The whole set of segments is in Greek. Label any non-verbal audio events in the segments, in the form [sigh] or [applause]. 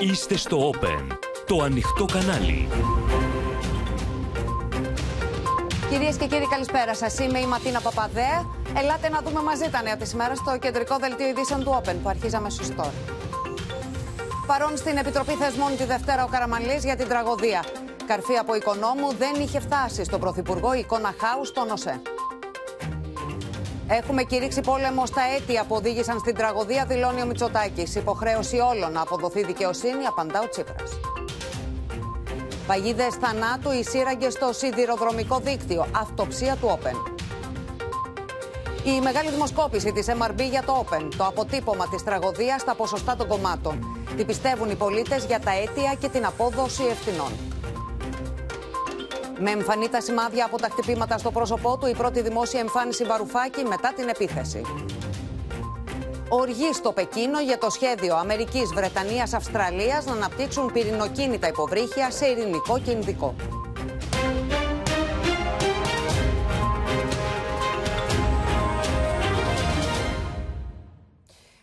Είστε στο Open, το ανοιχτό κανάλι. Κυρίες και κύριοι, καλησπέρα σας. Είμαι η Ματίνα Παπαδέα. Ελάτε να δούμε μαζί τα νέα της ημέρας στο κεντρικό δελτίο ειδήσεων του Open που αρχίζαμε σωστό. τώρα. Παρόν στην Επιτροπή Θεσμών τη Δευτέρα ο Καραμανλής για την τραγωδία. Καρφή από οικονόμου δεν είχε φτάσει στον Πρωθυπουργό η εικόνα χάου στον ΟΣΕ. Έχουμε κηρύξει πόλεμο στα αίτια που οδήγησαν στην τραγωδία, δηλώνει ο Μητσοτάκης. Υποχρέωση όλων να αποδοθεί δικαιοσύνη, απαντά ο Τσίπρας. Παγίδες θανάτου, οι σύραγγε στο σιδηροδρομικό δίκτυο. Αυτοψία του Όπεν. Η μεγάλη δημοσκόπηση της MRB για το Open, το αποτύπωμα της τραγωδίας στα ποσοστά των κομμάτων. Τι πιστεύουν οι πολίτες για τα αίτια και την απόδοση ευθυνών. Με εμφανή τα σημάδια από τα χτυπήματα στο πρόσωπό του, η πρώτη δημόσια εμφάνιση Βαρουφάκη μετά την επίθεση. Οργή στο Πεκίνο για το σχέδιο Αμερικής, Βρετανίας, Αυστραλίας να αναπτύξουν πυρηνοκίνητα υποβρύχια σε ειρηνικό και ινδικό.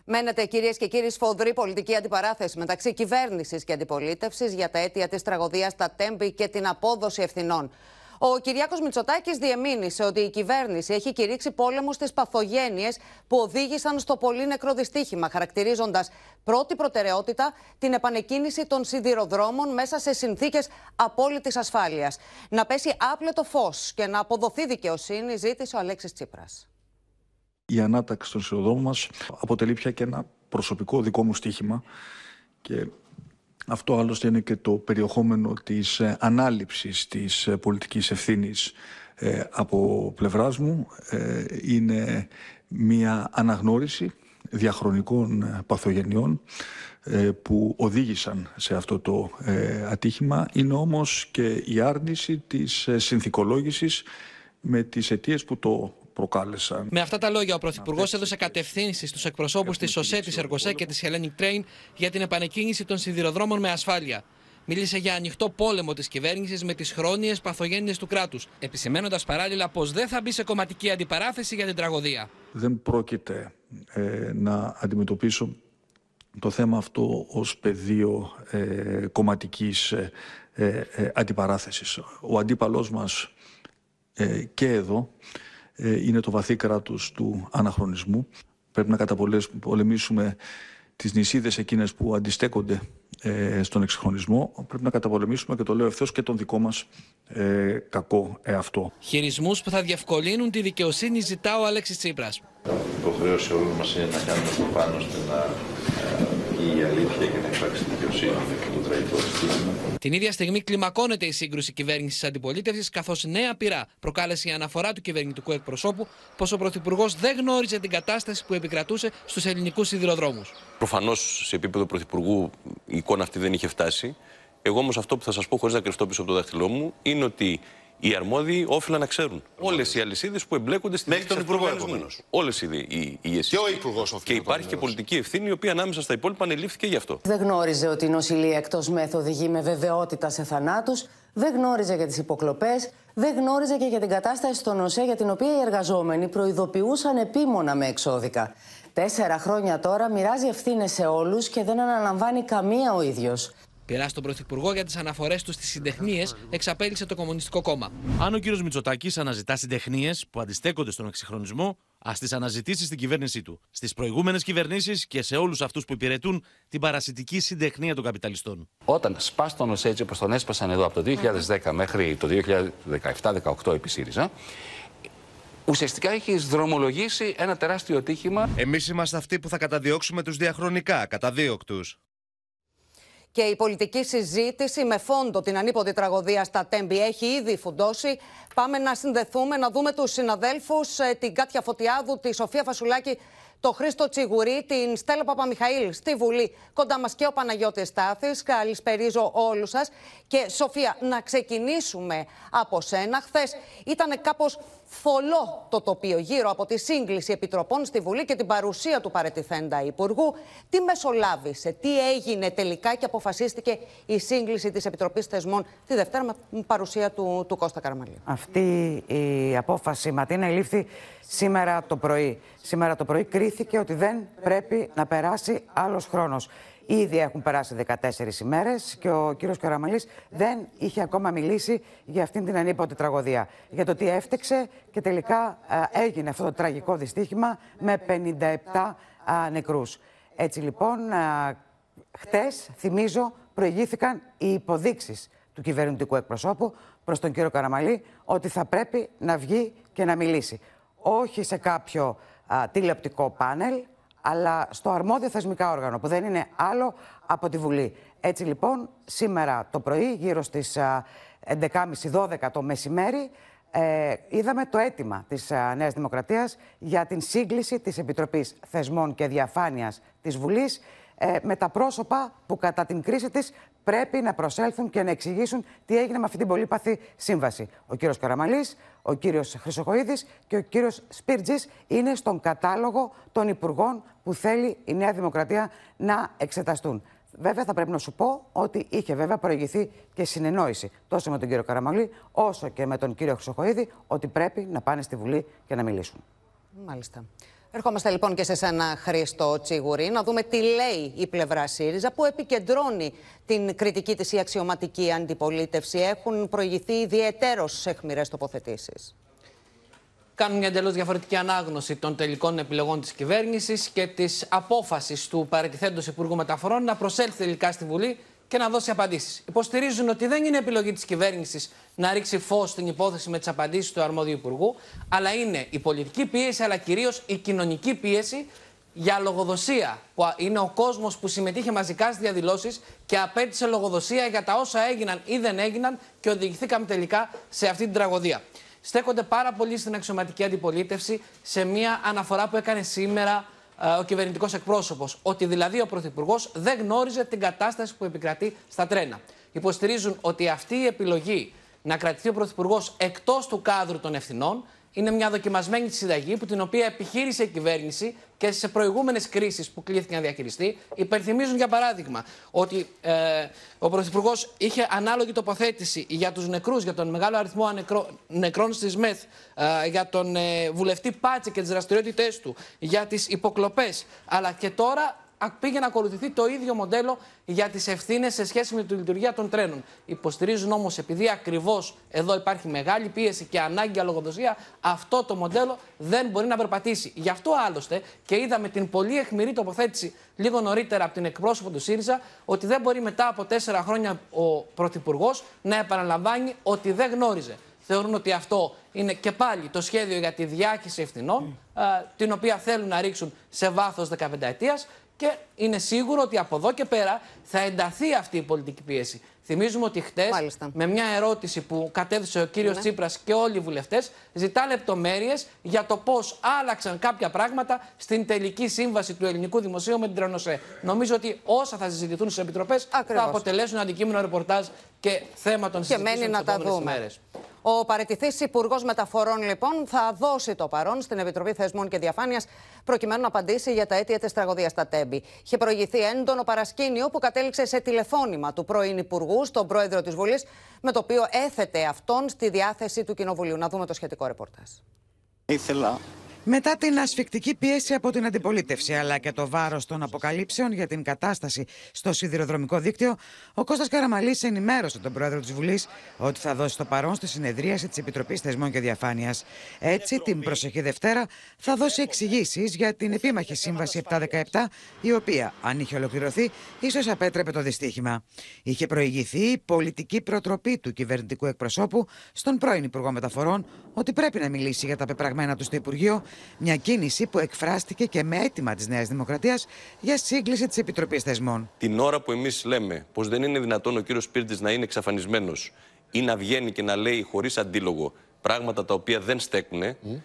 Μένεται, κυρίες και κύριοι, σφοδρή πολιτική αντιπαράθεση μεταξύ κυβέρνησης και αντιπολίτευσης για τα αίτια της τραγωδίας στα Τέμπη και την απόδοση ευθυνών. Ο Κυριάκος Μητσοτάκης διεμήνυσε ότι η κυβέρνηση έχει κηρύξει πόλεμο στις παθογένειες που οδήγησαν στο πολύ νεκρό δυστύχημα, χαρακτηρίζοντας πρώτη προτεραιότητα την επανεκκίνηση των σιδηροδρόμων μέσα σε συνθήκες απόλυτης ασφάλειας. Να πέσει άπλετο φως και να αποδοθεί δικαιοσύνη, ζήτησε ο Αλέξης Τσίπρας η ανάταξη των σιδηροδρόμων μας αποτελεί πια και ένα προσωπικό δικό μου στοίχημα και αυτό άλλωστε είναι και το περιεχόμενο της ε, ανάληψης της ε, πολιτικής ευθύνης ε, από πλευράς μου. Είναι μια αναγνώριση διαχρονικών παθογενειών που οδήγησαν σε αυτό το ατύχημα. Είναι όμως και η άρνηση της συνθηκολόγησης με τις αιτίες που το προκάλεσαν. Με αυτά τα λόγια, ο Πρωθυπουργός έδωσε κατευθύνσεις στους εκπροσώπους της ΟΣΕ, της Εργοσέ και της Hellenic Train για την επανεκκίνηση των σιδηροδρόμων με ασφάλεια. Μίλησε για ανοιχτό πόλεμο της κυβέρνησης με τις χρόνιες παθογένειες του κράτους, επισημένοντας παράλληλα πως δεν θα μπει σε κομματική αντιπαράθεση για την τραγωδία. Δεν πρόκειται ε, να αντιμετωπίσω το θέμα αυτό ως πεδίο ε, κομματικής ε, ε, ε αντιπαράθεσης. Ο αντίπαλός μας και εδώ ε, είναι το βαθύ κράτος του αναχρονισμού. Πρέπει να καταπολεμήσουμε τις νησίδες εκείνες που αντιστέκονται ε, στον εξυγχρονισμό. Πρέπει να καταπολεμήσουμε και το λέω ευθέως και τον δικό μας ε, κακό εαυτό. Χειρισμούς που θα διευκολύνουν τη δικαιοσύνη ζητά ο Αλέξης Τσίπρας. Η υποχρέωση όλων μας είναι να κάνουμε το πάνω ώστε να η αλήθεια και να υπάρξει δικαιοσύνη με το τραγικό στήμα. Την ίδια στιγμή κλιμακώνεται η σύγκρουση κυβέρνησης αντιπολίτευσης, καθώς νέα πειρά προκάλεσε η αναφορά του κυβερνητικού εκπροσώπου πως ο Πρωθυπουργός δεν γνώριζε την κατάσταση που επικρατούσε στους ελληνικούς σιδηροδρόμους. Προφανώς σε επίπεδο Πρωθυπουργού η εικόνα αυτή δεν είχε φτάσει. Εγώ όμως αυτό που θα σας πω χωρίς να κρυφτώ πίσω από το δάχτυλό μου είναι ότι οι αρμόδιοι όφυλαν να ξέρουν. Όλες οι αλυσίδες που εμπλέκονται στην Μέχρι τον Υπουργό, επομένω. Όλες οι, οι, οι Και ο Υπουργός Και υπάρχει και πολιτική ευθύνη, η οποία ανάμεσα στα υπόλοιπα ανελήφθηκε γι' αυτό. Δεν γνώριζε ότι η νοσηλεία εκτός μέθ οδηγεί με βεβαιότητα σε θανάτους. Δεν γνώριζε για τις υποκλοπές. Δεν γνώριζε και για την κατάσταση στον ΟΣΕ για την οποία οι εργαζόμενοι προειδοποιούσαν επίμονα με εξώδικα. Τέσσερα χρόνια τώρα μοιράζει ευθύνες σε όλους και δεν αναλαμβάνει καμία ο ίδιος. Πειρά στον Πρωθυπουργό για τις αναφορές του στις συντεχνίες, εξαπέλυσε το Κομμουνιστικό Κόμμα. Αν ο κ. Μητσοτάκης αναζητά συντεχνίες που αντιστέκονται στον εξυγχρονισμό, ας τις αναζητήσει στην κυβέρνησή του. Στις προηγούμενες κυβερνήσεις και σε όλους αυτούς που υπηρετούν την παρασιτική συντεχνία των καπιταλιστών. Όταν σπάστον έτσι όπως τον έσπασαν εδώ από το 2010 μέχρι το 2017-2018 επί ΣΥΡΙΖΑ, ουσιαστικά έχει δρομολογήσει ένα τεράστιο τύχημα. Εμείς είμαστε αυτοί που θα καταδιώξουμε τους διαχρονικά καταδίωκτους. Και η πολιτική συζήτηση με φόντο την ανίποτη τραγωδία στα Τέμπη έχει ήδη φουντώσει. Πάμε να συνδεθούμε, να δούμε τους συναδέλφους, ε, την Κάτια Φωτιάδου, τη Σοφία Φασουλάκη, το Χρήστο Τσιγουρή, την Στέλλα Παπαμιχαήλ στη Βουλή. Κοντά μας και ο Παναγιώτης Στάθης. Καλησπερίζω όλους σας. Και Σοφία, να ξεκινήσουμε από σένα. Χθες ήταν κάπως θολό το τοπίο γύρω από τη σύγκληση επιτροπών στη Βουλή και την παρουσία του παρετηθέντα Υπουργού. Τι μεσολάβησε, τι έγινε τελικά και αποφασίστηκε η σύγκληση της Επιτροπής Θεσμών τη Δευτέρα με παρουσία του, του Κώστα Καραμαλίου. Αυτή η απόφαση, Ματίνα, ελήφθη σήμερα το πρωί. Σήμερα το πρωί κρίθηκε ότι δεν πρέπει να περάσει άλλος χρόνος. Ήδη έχουν περάσει 14 ημέρες και ο κύριος Καραμαλής δεν είχε ακόμα μιλήσει για αυτήν την ανίποτη τραγωδία. Για το τι έφτεξε και τελικά ε, έγινε αυτό το τραγικό δυστύχημα με 57 νεκρούς. Έτσι λοιπόν, χτες, θυμίζω, προηγήθηκαν οι υποδείξεις του κυβερνητικού εκπροσώπου προς τον κύριο Καραμαλή ότι θα πρέπει να βγει και να μιλήσει. Όχι σε κάποιο τηλεοπτικό πάνελ, αλλά στο αρμόδιο θεσμικά όργανο, που δεν είναι άλλο από τη Βουλή. Έτσι λοιπόν, σήμερα το πρωί, γύρω στις 11.30-12 το μεσημέρι, ε, είδαμε το αίτημα της ε, Νέας Δημοκρατίας για την σύγκληση της Επιτροπής Θεσμών και Διαφάνειας της Βουλής ε, με τα πρόσωπα που κατά την κρίση της πρέπει να προσέλθουν και να εξηγήσουν τι έγινε με αυτή την πολύπαθη σύμβαση. Ο κύριος Καραμαλής, ο κύριος Χρυσοκοίδης και ο κύριος Σπίρτζης είναι στον κατάλογο των υπουργών που θέλει η Νέα Δημοκρατία να εξεταστούν. Βέβαια, θα πρέπει να σου πω ότι είχε βέβαια προηγηθεί και συνεννόηση τόσο με τον κύριο Καραμαλή όσο και με τον κύριο Χρυσοχοίδη ότι πρέπει να πάνε στη Βουλή και να μιλήσουν. Μάλιστα. Ερχόμαστε λοιπόν και σε σένα, Χρήστο Τσίγουρη, να δούμε τι λέει η πλευρά ΣΥΡΙΖΑ που επικεντρώνει την κριτική της η αξιωματική αντιπολίτευση. Έχουν προηγηθεί ιδιαιτέρως εχμηρές τοποθετήσεις κάνουν μια εντελώς διαφορετική ανάγνωση των τελικών επιλογών της κυβέρνησης και της απόφασης του παρετηθέντο Υπουργού Μεταφορών να προσέλθει τελικά στη Βουλή και να δώσει απαντήσεις. Υποστηρίζουν ότι δεν είναι επιλογή της κυβέρνησης να ρίξει φως στην υπόθεση με τις απαντήσεις του αρμόδιου Υπουργού, αλλά είναι η πολιτική πίεση, αλλά κυρίως η κοινωνική πίεση για λογοδοσία. Που είναι ο κόσμος που συμμετείχε μαζικά στις διαδηλώσεις και απέτησε λογοδοσία για τα όσα έγιναν ή δεν έγιναν και οδηγηθήκαμε τελικά σε αυτή την τραγωδία στέκονται πάρα πολύ στην αξιωματική αντιπολίτευση σε μια αναφορά που έκανε σήμερα ε, ο κυβερνητικός εκπρόσωπος. Ότι δηλαδή ο Πρωθυπουργός δεν γνώριζε την κατάσταση που επικρατεί στα τρένα. Υποστηρίζουν ότι αυτή η επιλογή να κρατηθεί ο Πρωθυπουργός εκτός του κάδρου των ευθυνών είναι μια δοκιμασμένη συνταγή που την οποία επιχείρησε η κυβέρνηση και σε προηγούμενες κρίσεις που κλήθηκε να διαχειριστεί. Υπενθυμίζουν, για παράδειγμα, ότι ε, ο Πρωθυπουργός είχε ανάλογη τοποθέτηση για τους νεκρούς, για τον μεγάλο αριθμό νεκρών στη ΜΕΘ, ε, για τον ε, βουλευτή Πάτση και τις δραστηριότητές του, για τις υποκλοπές. Αλλά και τώρα πήγε να ακολουθηθεί το ίδιο μοντέλο για τις ευθύνες σε σχέση με τη λειτουργία των τρένων. Υποστηρίζουν όμως, επειδή ακριβώς εδώ υπάρχει μεγάλη πίεση και ανάγκη για λογοδοσία, αυτό το μοντέλο δεν μπορεί να περπατήσει. Γι' αυτό άλλωστε και είδαμε την πολύ εχμηρή τοποθέτηση λίγο νωρίτερα από την εκπρόσωπο του ΣΥΡΙΖΑ ότι δεν μπορεί μετά από τέσσερα χρόνια ο Πρωθυπουργός να επαναλαμβάνει ότι δεν γνώριζε. Θεωρούν ότι αυτό είναι και πάλι το σχέδιο για τη διάχυση ευθυνών, την οποία θέλουν να ρίξουν σε βάθος 15 ετίας και είναι σίγουρο ότι από εδώ και πέρα θα ενταθεί αυτή η πολιτική πίεση. Θυμίζουμε ότι χτες, με μια ερώτηση που κατέθεσε ο κύριος ναι. Τσίπρας και όλοι οι βουλευτές, ζητά λεπτομέρειες για το πώς άλλαξαν κάποια πράγματα στην τελική σύμβαση του ελληνικού δημοσίου με την Τρανοσέ. Νομίζω ότι όσα θα συζητηθούν στις επιτροπές θα αποτελέσουν αντικείμενο ρεπορτάζ και θέμα των συζητήσεων τις επόμενες ημέρες. Ο παρετηθή Υπουργός Μεταφορών, λοιπόν, θα δώσει το παρόν στην Επιτροπή Θεσμών και Διαφάνειας προκειμένου να απαντήσει για τα αίτια της τραγωδίας στα Τέμπη. Είχε προηγηθεί έντονο παρασκήνιο που κατέληξε σε τηλεφώνημα του πρώην Υπουργού στον πρόεδρο της Βουλής, με το οποίο έθετε αυτόν στη διάθεση του Κοινοβουλίου. Να δούμε το σχετικό ρεπορτάζ. Ήθελα μετά την ασφικτική πίεση από την αντιπολίτευση αλλά και το βάρος των αποκαλύψεων για την κατάσταση στο σιδηροδρομικό δίκτυο, ο Κώστας Καραμαλής ενημέρωσε τον πρόεδρο της Βουλής ότι θα δώσει το παρόν στη συνεδρίαση της Επιτροπής Θεσμών και Διαφάνειας. Έτσι, την προσεχή Δευτέρα θα δώσει εξηγήσεις για την επίμαχη σύμβαση 717, η οποία, αν είχε ολοκληρωθεί, ίσως απέτρεπε το δυστύχημα. Είχε προηγηθεί η πολιτική προτροπή του κυβερνητικού εκπροσώπου στον πρώην Υπουργό Μεταφορών ότι πρέπει να μιλήσει για τα πεπραγμένα του στο Υπουργείο μια κίνηση που εκφράστηκε και με αίτημα της Νέας Δημοκρατίας για σύγκληση της Επιτροπής Θεσμών. Την ώρα που εμείς λέμε πως δεν είναι δυνατόν ο κύριος Πίρτη να είναι εξαφανισμένος ή να βγαίνει και να λέει χωρίς αντίλογο πράγματα τα οποία δεν στέκουν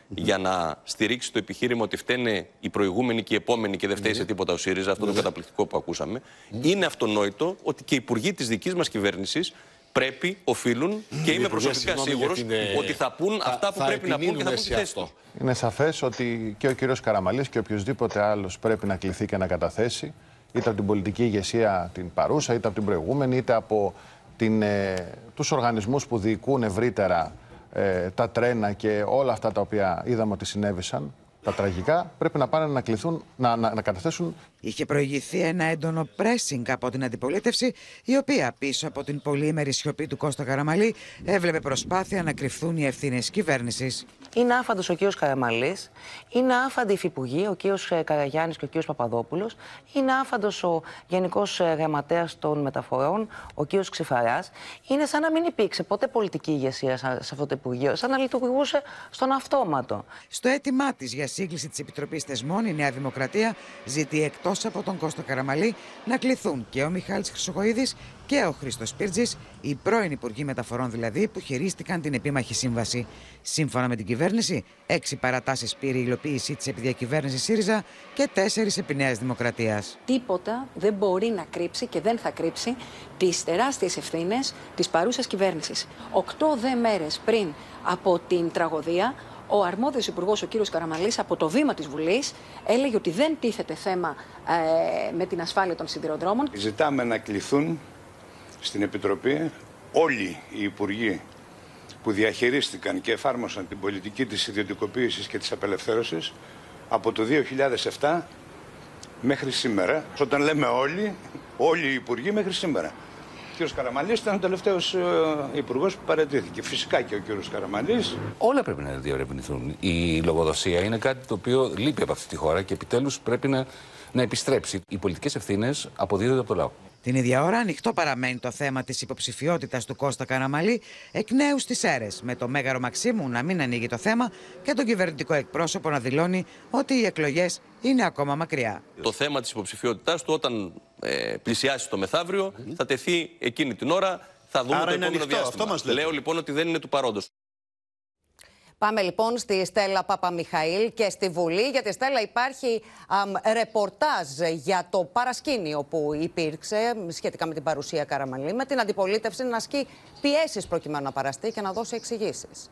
για να στηρίξει το επιχείρημα ότι φταίνε οι προηγούμενοι και οι επόμενοι και δεν φταίει σε τίποτα ο ΣΥΡΙΖΑ, αυτό το καταπληκτικό που ακούσαμε. Είναι αυτονόητο ότι και οι υπουργοί της δικής μας κυβέρνησης πρέπει, οφείλουν και είμαι προσωπικά σίγουρος ε, ότι θα πούν αυτά που πρέπει να πούν και θα πούν τη θέση του. Είναι σαφές ότι και ο κύριος Καραμαλής και οποιοδήποτε άλλος πρέπει να κληθεί και να καταθέσει είτε από την πολιτική ηγεσία την παρούσα, είτε από την προηγούμενη, είτε από την, ε, τους οργανισμούς που διοικούν ευρύτερα ε, τα τρένα και όλα αυτά τα οποία είδαμε ότι συνέβησαν τα τραγικά πρέπει να πάνε να κληθούν, να, να, να καταθέσουν Είχε προηγηθεί ένα έντονο pressing από την αντιπολίτευση, η οποία πίσω από την πολύμερη σιωπή του Κώστα Καραμαλή έβλεπε προσπάθεια να κρυφθούν οι ευθύνες κυβέρνησης. Είναι άφαντος ο κύριος Καραμαλής, είναι άφαντοι οι υφυπουργοί, ο κύριος Καραγιάννης και ο κύριος Παπαδόπουλος, είναι άφαντος ο Γενικός Γραμματέας των Μεταφορών, ο κύριος Ξηφαράς. Είναι σαν να μην υπήρξε ποτέ πολιτική ηγεσία σε αυτό το Υπουργείο, σαν να λειτουργούσε στον αυτόματο. Στο αίτημά της για σύγκληση της Επιτροπής Θεσμών, η Νέα Δημοκρατία ζητεί εκτό από τον Κώστο Καραμαλή να κληθούν και ο Μιχάλης Χρυσοχοίδης και ο Χρήστος Πύρτζης, οι πρώην Υπουργοί Μεταφορών δηλαδή, που χειρίστηκαν την επίμαχη σύμβαση. Σύμφωνα με την κυβέρνηση, έξι παρατάσεις πήρε η υλοποίησή της επί διακυβέρνησης ΣΥΡΙΖΑ και τέσσερις επί Νέας Δημοκρατίας. Τίποτα δεν μπορεί να κρύψει και δεν θα κρύψει τις τεράστιες ευθύνες της παρούσας κυβέρνησης. Οκτώ δε μέρες πριν από την τραγωδία, ο αρμόδιος υπουργός, ο κύριος Καραμαλής, από το βήμα της Βουλής έλεγε ότι δεν τίθεται θέμα ε, με την ασφάλεια των σιδηροδρόμων. Ζητάμε να κληθούν στην Επιτροπή όλοι οι υπουργοί που διαχειρίστηκαν και εφάρμοσαν την πολιτική της ιδιωτικοποίησης και της απελευθέρωσης από το 2007 μέχρι σήμερα. Όταν λέμε όλοι, όλοι οι υπουργοί μέχρι σήμερα κ. Καραμαλής ήταν ο τελευταίος ε, υπουργός που παρατήθηκε. Φυσικά και ο κ. Καραμαλής. Όλα πρέπει να διαρευνηθούν. Η λογοδοσία είναι κάτι το οποίο λείπει από αυτή τη χώρα και επιτέλους πρέπει να, να επιστρέψει. Οι πολιτικές ευθύνες αποδίδονται από το λαό. Την ίδια ώρα ανοιχτό παραμένει το θέμα της υποψηφιότητας του Κώστα Καραμαλή εκ νέου στις αίρες, με το Μέγαρο Μαξίμου να μην ανοίγει το θέμα και τον κυβερνητικό εκπρόσωπο να δηλώνει ότι οι εκλογές είναι ακόμα μακριά. Το θέμα της υποψηφιότητάς του, όταν ε, πλησιάσει το μεθαύριο, θα τεθεί εκείνη την ώρα. Θα δούμε Άρα το είναι επόμενο ανοιχτό, διάστημα. αυτό μας λέτε. Λέω λοιπόν ότι δεν είναι του παρόντος. Πάμε λοιπόν στη Στέλλα Παπαμιχαήλ και στη Βουλή. Για τη Στέλλα υπάρχει αμ, ρεπορτάζ για το παρασκήνιο που υπήρξε σχετικά με την παρουσία Καραμαλή, με την αντιπολίτευση να ασκεί πιέσεις προκειμένου να παραστεί και να δώσει εξηγήσεις.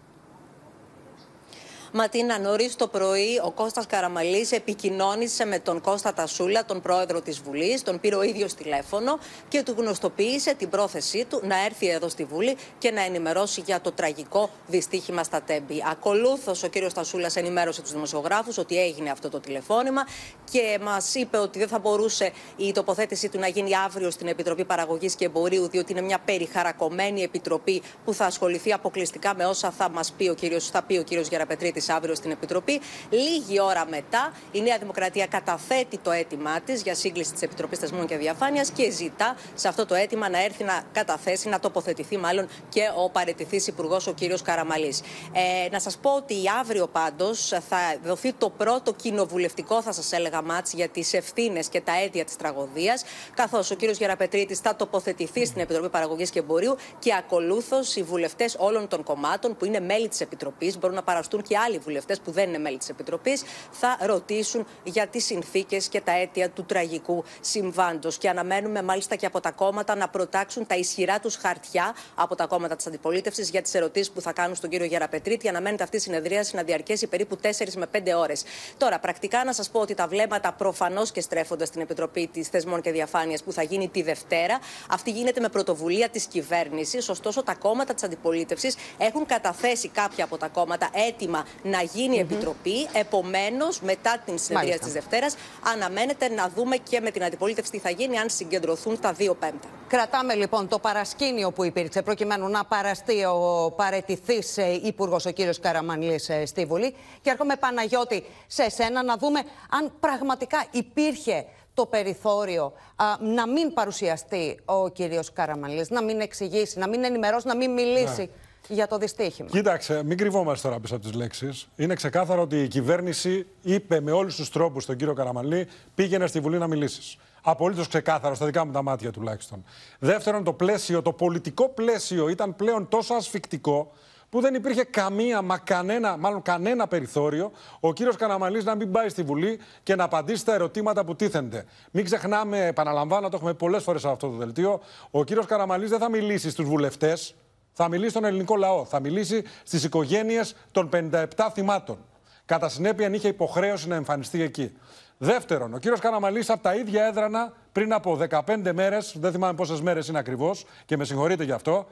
Ματίνα, νωρίς το πρωί ο Κώστας Καραμαλής επικοινώνησε με τον Κώστα Τασούλα, τον πρόεδρο της Βουλής, τον πήρε ο ίδιος τηλέφωνο και του γνωστοποίησε την πρόθεσή του να έρθει εδώ στη Βουλή και να ενημερώσει για το τραγικό δυστύχημα στα Τέμπη. Ακολούθως, ο κύριος Τασούλας ενημέρωσε τους δημοσιογράφους ότι έγινε αυτό το τηλεφώνημα και μας είπε ότι δεν θα μπορούσε η τοποθέτησή του να γίνει αύριο στην Επιτροπή Παραγωγής και Εμπορίου, διότι είναι μια περιχαρακωμένη επιτροπή που θα ασχοληθεί αποκλειστικά με όσα θα μας πει ο κύριος, θα πει ο κύριος Γεραπετρίτη αύριο στην Επιτροπή. Λίγη ώρα μετά, η Νέα Δημοκρατία καταθέτει το αίτημά της για σύγκληση της Επιτροπής Θεσμών και Διαφάνειας και ζητά σε αυτό το αίτημα να έρθει να καταθέσει, να τοποθετηθεί μάλλον και ο παρετηθής Υπουργός, ο κύριος Καραμαλής. Ε, να σας πω ότι αύριο πάντως θα δοθεί το πρώτο κοινοβουλευτικό, θα σας έλεγα, μάτς για τις ευθύνες και τα αίτια της τραγωδίας, καθώς ο κύριος Γεραπετρίτης θα τοποθετηθεί στην Επιτροπή Παραγωγής και Εμπορίου και ακολούθως οι βουλευτές όλων των κομμάτων που είναι μέλη της Επιτροπής, μπορούν να παραστούν και άλλοι βουλευτές που δεν είναι μέλη της Επιτροπής, θα ρωτήσουν για τις συνθήκες και τα αίτια του τραγικού συμβάντος. Και αναμένουμε μάλιστα και από τα κόμματα να προτάξουν τα ισχυρά τους χαρτιά από τα κόμματα της αντιπολίτευσης για τις ερωτήσεις που θα κάνουν στον κύριο Γεραπετρίτη. Αναμένεται αυτή η συνεδρίαση να διαρκέσει περίπου 4 με 5 ώρες. Τώρα, πρακτικά να σας πω ότι τα βλέμματα προφανώς και στρέφονται στην Επιτροπή της Θεσμών και Διαφάνειας που θα γίνει τη Δευτέρα. Αυτή γίνεται με πρωτοβουλία της κυβέρνησης. Ωστόσο, τα κόμματα της αντιπολίτευσης έχουν καταθέσει κάποια από τα κόμματα έτοιμα να γίνει mm-hmm. επιτροπή. Επομένως, μετά την συνεδρία της Δευτέρας, αναμένεται να δούμε και με την αντιπολίτευση τι θα γίνει αν συγκεντρωθούν τα δύο πέμπτα. Κρατάμε λοιπόν το παρασκήνιο που υπήρξε προκειμένου να παραστεί ο παρετηθής υπουργός, ο κύριος Καραμανλής, στη Βουλή. Και έρχομαι Παναγιώτη σε σένα να δούμε αν πραγματικά υπήρχε το περιθώριο α, να μην παρουσιαστεί ο κύριος Καραμανλής, να μην εξηγήσει, να μην ενημερώσει, να μην μιλήσει. Ναι για το δυστύχημα. Κοίταξε, μην κρυβόμαστε τώρα πίσω από τις λέξεις. Είναι ξεκάθαρο ότι η κυβέρνηση είπε με όλους τους τρόπους στον κύριο Καραμαλή πήγαινε στη Βουλή να μιλήσεις. Απολύτως ξεκάθαρο, στα δικά μου τα μάτια τουλάχιστον. Δεύτερον, το πλαίσιο, το πολιτικό πλαίσιο ήταν πλέον τόσο ασφικτικό που δεν υπήρχε καμία, μα κανένα, μάλλον κανένα περιθώριο ο κύριος Καραμαλής να μην πάει στη Βουλή και να απαντήσει στα ερωτήματα που τίθενται. Μην ξεχνάμε, επαναλαμβάνω, το έχουμε πολλές φορές σε αυτό το δελτίο, ο κύριος Καραμαλής δεν θα μιλήσει στους βουλευτές, θα μιλήσει στον ελληνικό λαό. Θα μιλήσει στις οικογένειες των 57 θυμάτων. Κατά συνέπεια, αν είχε υποχρέωση να εμφανιστεί εκεί. Δεύτερον, ο κύριος Καραμαλής από τα ίδια έδρανα πριν από 15 μέρες, δεν θυμάμαι πόσες μέρες είναι ακριβώς και με συγχωρείτε γι' αυτό,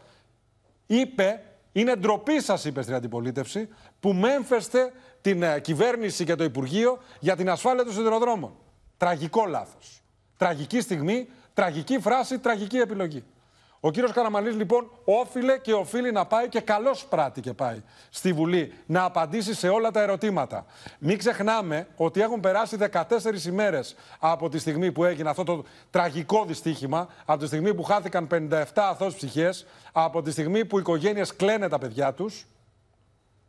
είπε, είναι ντροπή σας, είπε στην αντιπολίτευση, που μέμφεστε την ε, κυβέρνηση και το Υπουργείο για την ασφάλεια των σιδηροδρόμων. Τραγικό λάθος. Τραγική στιγμή, τραγική φράση, τραγική επιλογή. Ο κύριος Καραμαλής λοιπόν όφιλε και οφείλει να πάει και καλώς πράττει και πάει στη Βουλή να απαντήσει σε όλα τα ερωτήματα. Μην ξεχνάμε ότι έχουν περάσει 14 ημέρες από τη στιγμή που έγινε αυτό το τραγικό δυστύχημα, από τη στιγμή που χάθηκαν 57 αθώες ψυχές, από τη στιγμή που οι οικογένειες κλαίνε τα παιδιά τους.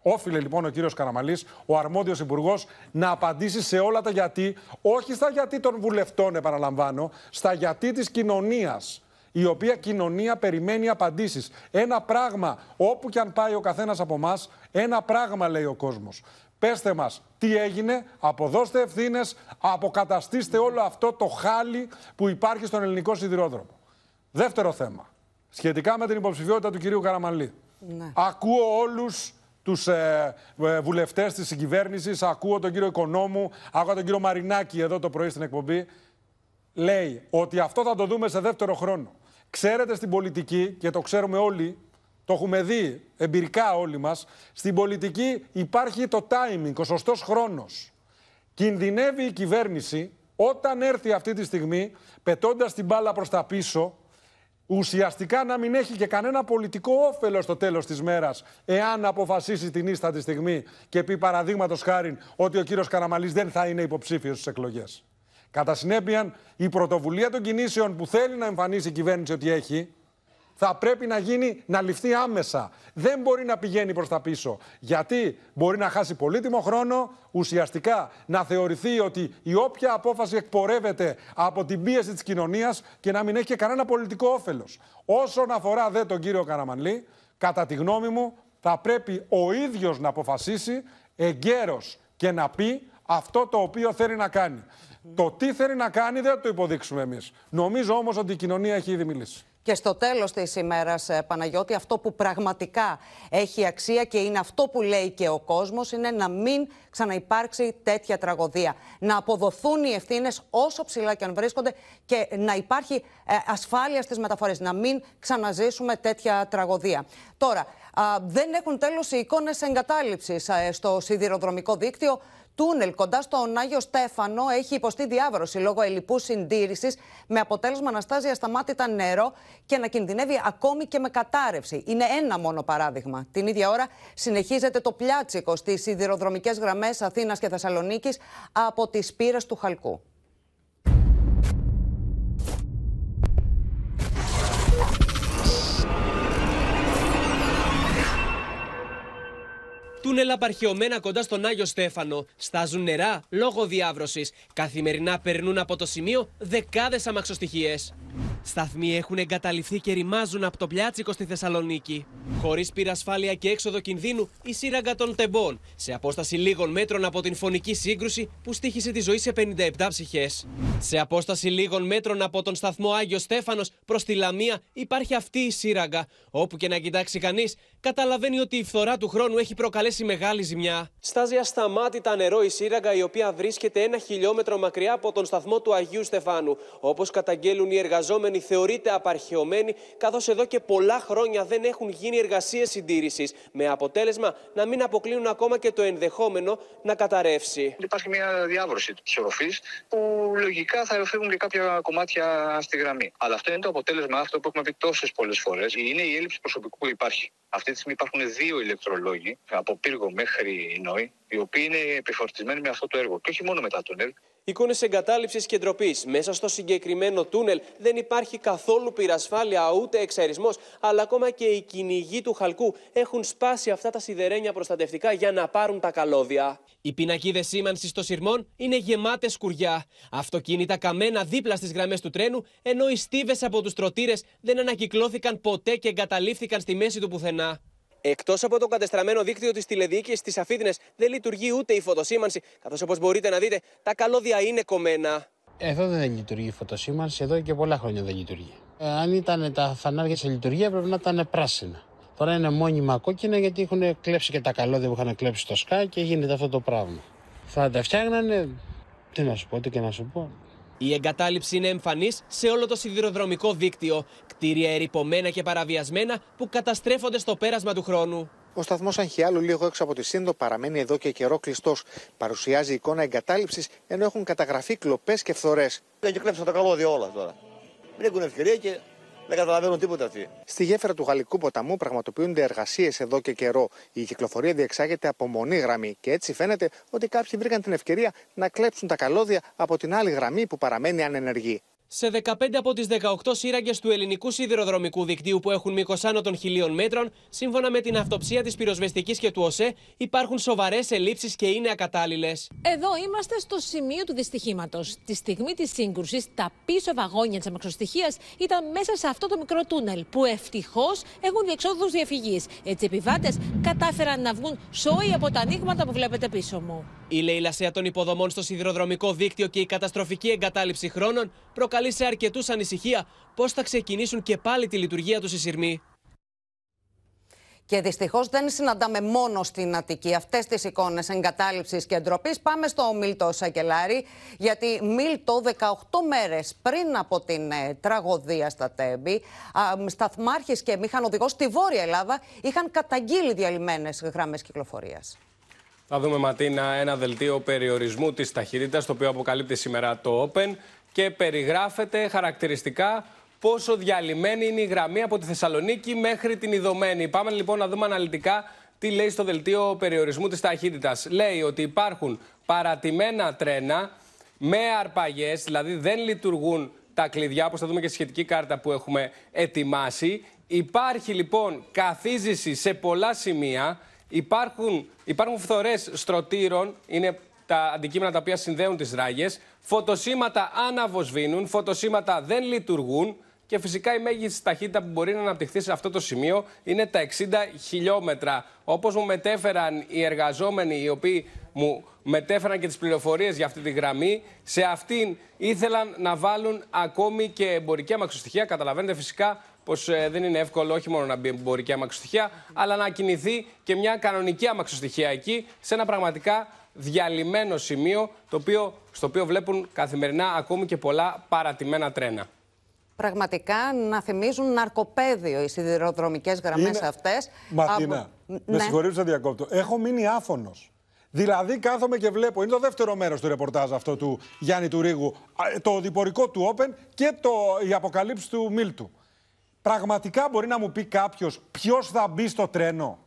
Όφιλε λοιπόν ο κύριος Καραμαλής, ο αρμόδιος υπουργός, να απαντήσει σε όλα τα γιατί, όχι στα γιατί των βουλευτών, επαναλαμβάνω, στα γιατί της κοινωνίας η οποία κοινωνία περιμένει απαντήσεις. Ένα πράγμα, όπου και αν πάει ο καθένας από εμά, ένα πράγμα λέει ο κόσμος. Πέστε μας τι έγινε, αποδώστε ευθύνες, αποκαταστήστε όλο αυτό το χάλι που υπάρχει στον ελληνικό σιδηρόδρομο. Δεύτερο θέμα. Σχετικά με την υποψηφιότητα του κυρίου Καραμαλή. Ναι. Ακούω όλους τους ε, ε, βουλευτές της συγκυβέρνησης, ακούω τον κύριο Οικονόμου, ακούω τον κύριο Μαρινάκη εδώ το πρωί στην εκπομπή. Λέει ότι αυτό θα το δούμε σε δεύτερο χρόνο. Ξέρετε στην πολιτική, και το ξέρουμε όλοι, το έχουμε δει εμπειρικά όλοι μας, στην πολιτική υπάρχει το timing, ο σωστός χρόνος. Κινδυνεύει η κυβέρνηση όταν έρθει αυτή τη στιγμή, πετώντας την μπάλα προς τα πίσω, ουσιαστικά να μην έχει και κανένα πολιτικό όφελος στο τέλος της μέρας, εάν αποφασίσει την ίστατη στιγμή και πει παραδείγματος χάρη ότι ο κύριος Καραμαλής δεν θα είναι υποψήφιος στις εκλογές. Κατά συνέπεια, η πρωτοβουλία των κινήσεων που θέλει να εμφανίσει η κυβέρνηση ότι έχει, θα πρέπει να γίνει, να ληφθεί άμεσα. Δεν μπορεί να πηγαίνει προς τα πίσω. Γιατί μπορεί να χάσει πολύτιμο χρόνο, ουσιαστικά να θεωρηθεί ότι η όποια απόφαση εκπορεύεται από την πίεση της κοινωνίας και να μην έχει και κανένα πολιτικό όφελος. Όσον αφορά δε τον κύριο Καραμανλή, κατά τη γνώμη μου, θα πρέπει ο ίδιος να αποφασίσει εγκαίρως και να πει αυτό το οποίο θέλει να κάνει. Το τι θέλει να κάνει δεν θα το υποδείξουμε εμείς. Νομίζω όμως ότι η κοινωνία έχει ήδη μιλήσει. Και στο τέλος της ημέρας, ε, Παναγιώτη, αυτό που πραγματικά έχει αξία και είναι αυτό που λέει και ο κόσμος είναι να μην ξαναυπάρξει τέτοια τραγωδία. Να αποδοθούν οι ευθύνες όσο ψηλά και αν βρίσκονται και να υπάρχει ε, ασφάλεια στις μεταφορές. Να μην ξαναζήσουμε τέτοια τραγωδία. Τώρα, δεν έχουν τέλος οι εικόνες εγκατάλειψης ε, στο σιδηροδρομικό δίκτυο τούνελ κοντά στον Άγιο Στέφανο έχει υποστεί διάβρωση λόγω ελλειπούς συντήρησης, με αποτέλεσμα να στάζει ασταμάτητα νερό και να κινδυνεύει ακόμη και με κατάρρευση. Είναι ένα μόνο παράδειγμα. Την ίδια ώρα συνεχίζεται το πλιάτσικο στις σιδηροδρομικές γραμμές Αθήνας και Θεσσαλονίκης από τις πύρες του Χαλκού. Τούνελ απαρχαιωμένα κοντά στον Άγιο Στέφανο. Στάζουν νερά λόγω διάβρωσης. Καθημερινά περνούν από το σημείο δεκάδες αμαξοστοιχίες. Σταθμοί έχουν εγκαταληφθεί και ρημάζουν από το πλιάτσικο στη Θεσσαλονίκη. Χωρίς πυρασφάλεια και έξοδο κινδύνου, η σύραγγα των τεμπών, σε απόσταση λίγων μέτρων από την φωνική σύγκρουση που στήχησε τη ζωή σε 57 ψυχές. Σε απόσταση λίγων μέτρων από τον σταθμό Άγιο Στέφανος προς τη Λαμία υπάρχει αυτή η σύραγγα. Όπου και να κοιτάξει κανείς, καταλαβαίνει ότι η φθορά του χρόνου έχει προκαλέσει μεγάλη ζημιά. Στάζει ασταμάτητα νερό η σύραγγα η οποία βρίσκεται ένα χιλιόμετρο μακριά από τον σταθμό του Αγίου Στεφάνου. Όπως καταγγέλουν οι εργαζόμενοι, θεωρείται απαρχαιωμένη, καθώς εδώ και πολλά χρόνια δεν έχουν γίνει εργασίες συντήρησης. Με αποτέλεσμα να μην αποκλίνουν ακόμα και το ενδεχόμενο να καταρρεύσει. Υπάρχει μια διάβρωση της οροφής που λογικά θα φύγουν και κάποια κομμάτια στη γραμμή. Αλλά αυτό είναι το αποτέλεσμα αυτό που έχουμε πει τόσες πολλές φορές. Είναι η έλλειψη προσωπικού που υπάρχει. Αυτή τη στιγμή υπάρχουν δύο ηλεκτρολόγοι, από πύργο μέχρι Νόη, οι οποίοι είναι επιφορτισμένοι με αυτό το έργο. Και όχι μόνο με τα τούνελ. Εικόνες εγκατάλειψης και ντροπής. Μέσα στο συγκεκριμένο τούνελ δεν υπάρχει καθόλου πυρασφάλεια ούτε εξαερισμό, αλλά ακόμα και οι κυνηγοί του χαλκού έχουν σπάσει αυτά τα σιδερένια προστατευτικά για να πάρουν τα καλώδια. Οι πινακίδες σήμανσης των σειρμών είναι γεμάτες σκουριά. Αυτοκίνητα καμένα δίπλα στις γραμμές του τρένου, ενώ οι στίβες από τους τροτήρες δεν ανακυκλώθηκαν ποτέ και εγκαταλείφθηκαν στη μέση του πουθενά. Εκτός από το κατεστραμμένο δίκτυο της τηλεδιοίκησης της Αφίδνε, δεν λειτουργεί ούτε η φωτοσήμανση, καθώς όπως μπορείτε να δείτε, τα καλώδια είναι κομμένα. Εδώ δεν λειτουργεί η φωτοσήμανση, εδώ και πολλά χρόνια δεν λειτουργεί. Ε, αν ήταν τα φανάρια σε λειτουργία, πρέπει να ήταν πράσινα. Τώρα είναι μόνιμα κόκκινα γιατί έχουν κλέψει και τα καλώδια που είχαν κλέψει στο ΣΚΑ και γίνεται αυτό το πράγμα. Θα τα φτιάχνανε. Τι να σου πω, τι και να σου πω. Η εγκατάλειψη είναι εμφανής σε όλο το σιδηροδρομικό δίκτυο. Κτίρια ερυπωμένα και παραβιασμένα που καταστρέφονται στο πέρασμα του χρόνου. Ο σταθμός Αγχιάλου, λίγο έξω από τη Σύνδο, παραμένει εδώ και καιρό κλειστός. Παρουσιάζει εικόνα εγκατάλειψης ενώ έχουν καταγραφεί κλοπές και φθορές. Δεν και κλέψαν τα καλώδια όλα τώρα. Δεν έχουν ευκαιρία και δεν καταλαβαίνουν τίποτα αυτοί. Στη γέφυρα του Γαλλικού ποταμού πραγματοποιούνται εργασίες εδώ και καιρό. Η κυκλοφορία διεξάγεται από μονή γραμμή και έτσι φαίνεται ότι κάποιοι βρήκαν την ευκαιρία να κλέψουν τα καλώδια από την άλλη γραμμή που παραμένει ανενεργή. Σε 15 από τις 18 σύραγγες του ελληνικού σιδηροδρομικού δικτύου που έχουν μήκος άνω των χιλίων μέτρων, σύμφωνα με την αυτοψία της πυροσβεστικής και του ΟΣΕ, υπάρχουν σοβαρές ελλείψεις και είναι ακατάλληλες. Εδώ είμαστε στο σημείο του δυστυχήματος. Τη στιγμή της σύγκρουσης, τα πίσω βαγόνια της αμαξοστοιχίας ήταν μέσα σε αυτό το μικρό τούνελ, που ευτυχώς έχουν διεξόδους διαφυγής. Έτσι, οι επιβάτες κατάφεραν να βγουν σόοι από τα ανοίγματα που βλέπετε πίσω μου. Η λαιλασία των υποδομών στο σιδηροδρομικό δίκτυο και η καταστροφική εγκατάλειψη χρόνων προκαλεί σε αρκετούς ανησυχία πώς θα ξεκινήσουν και πάλι τη λειτουργία τους οι σειρμοί; Και δυστυχώς δεν συναντάμε μόνο στην Αττική αυτές τις εικόνες εγκατάλειψης και ντροπής. Πάμε στο Μίλτο Σακελάρη, γιατί Μίλτο 18 μέρες πριν από την ε, τραγωδία στα Τέμπη, σταθμάρχη και μηχανοδηγός στη Βόρεια Ελλάδα είχαν καταγγείλει διαλυμένες γραμμές κυκλοφορίας. Θα δούμε, Ματίνα, ένα δελτίο περιορισμού της ταχύτητας, το οποίο αποκαλύπτει σήμερα το Open και περιγράφεται χαρακτηριστικά πόσο διαλυμένη είναι η γραμμή από τη Θεσσαλονίκη μέχρι την Ιδωμένη. Πάμε λοιπόν να δούμε αναλυτικά τι λέει στο δελτίο περιορισμού της ταχύτητας. Λέει ότι υπάρχουν παρατημένα τρένα με αρπαγές, δηλαδή δεν λειτουργούν τα κλειδιά, όπως θα δούμε και στη σχετική κάρτα που έχουμε ετοιμάσει. Υπάρχει λοιπόν καθίζηση σε πολλά σημεία. Υπάρχουν, υπάρχουν φθορές στρωτήρων, είναι τα αντικείμενα τα οποία συνδέουν τις ράγες. Φωτοσύματα αναβοσβήνουν, φωτοσύματα δεν λειτουργούν και φυσικά η μέγιστη ταχύτητα που μπορεί να αναπτυχθεί σε αυτό το σημείο είναι τα 60 χιλιόμετρα. Όπως μου μετέφεραν οι εργαζόμενοι οι οποίοι μου μετέφεραν και τις πληροφορίες για αυτή τη γραμμή, σε αυτήν ήθελαν να βάλουν ακόμη και εμπορική αμαξοστοιχεία. Καταλαβαίνετε φυσικά πως ε, δεν είναι εύκολο όχι μόνο να μπει εμπορική αμαξοστοιχεία, αλλά να κινηθεί και μια κανονική αμαξοστοιχεία εκεί, σε ένα πραγματικά διαλυμένο σημείο, το οποίο, στο οποίο βλέπουν καθημερινά ακόμη και πολλά παρατημένα τρένα. Πραγματικά να θυμίζουν ναρκοπαίδιο οι σιδηροδρομικές γραμμές Είναι- αυτές. Ματίνα, με Ναι. συγχωρείτε που σα διακόπτω. Έχω μείνει άφωνος. Δηλαδή κάθομαι και βλέπω, είναι το δεύτερο μέρος του ρεπορτάζ αυτό του Γιάννη του Ρίγου, α, το διπορικό του Open και το, η αποκαλύψη του Μίλτου. Πραγματικά μπορεί να μου πει κάποιος ποιος θα μπει στο τρένο;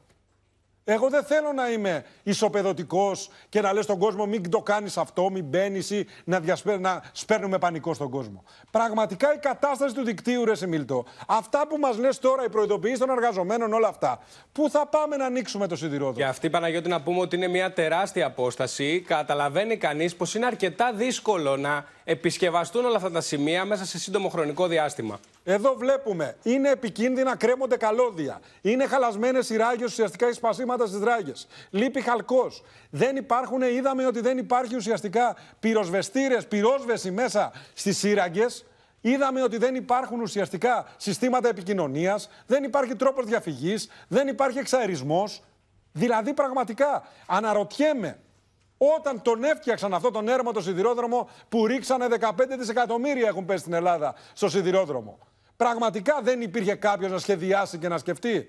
Εγώ δεν θέλω να είμαι ισοπεδωτικός και να λες στον κόσμο μην το κάνεις αυτό, μην μπαίνεις ή να, διασπέρ, να σπέρνουμε πανικό στον κόσμο. Πραγματικά η κατάσταση του δικτύου, ρε Σιμίλτο, αυτά που μας λες τώρα, οι προειδοποιήσει των εργαζομένων, όλα αυτά, πού θα πάμε να ανοίξουμε το σιδηρόδρομο; Και αυτή, Παναγιώτη, να πούμε ότι είναι μια τεράστια απόσταση. Καταλαβαίνει κανείς πως είναι αρκετά δύσκολο να επισκευαστούν όλα αυτά τα σημεία μέσα σε σύντομο χρονικό διάστημα. Εδώ βλέπουμε, είναι επικίνδυνα, κρέμονται καλώδια. Είναι χαλασμένες οι ράγες, ουσιαστικά οι σπασίματα στις ράγες. Λείπει χαλκός. Δεν υπάρχουν, είδαμε ότι δεν υπάρχει ουσιαστικά πυροσβεστήρες, πυρόσβεση μέσα στις σύραγγες. Είδαμε ότι δεν υπάρχουν ουσιαστικά συστήματα επικοινωνίας, δεν υπάρχει τρόπος διαφυγής, δεν υπάρχει εξαερισμός. Δηλαδή, πραγματικά, αναρωτιέμαι, όταν τον έφτιαξαν αυτό τον έρμο το σιδηρόδρομο που ρίξανε 15 δισεκατομμύρια έχουν πέσει στην Ελλάδα στο σιδηρόδρομο. Πραγματικά δεν υπήρχε κάποιος να σχεδιάσει και να σκεφτεί;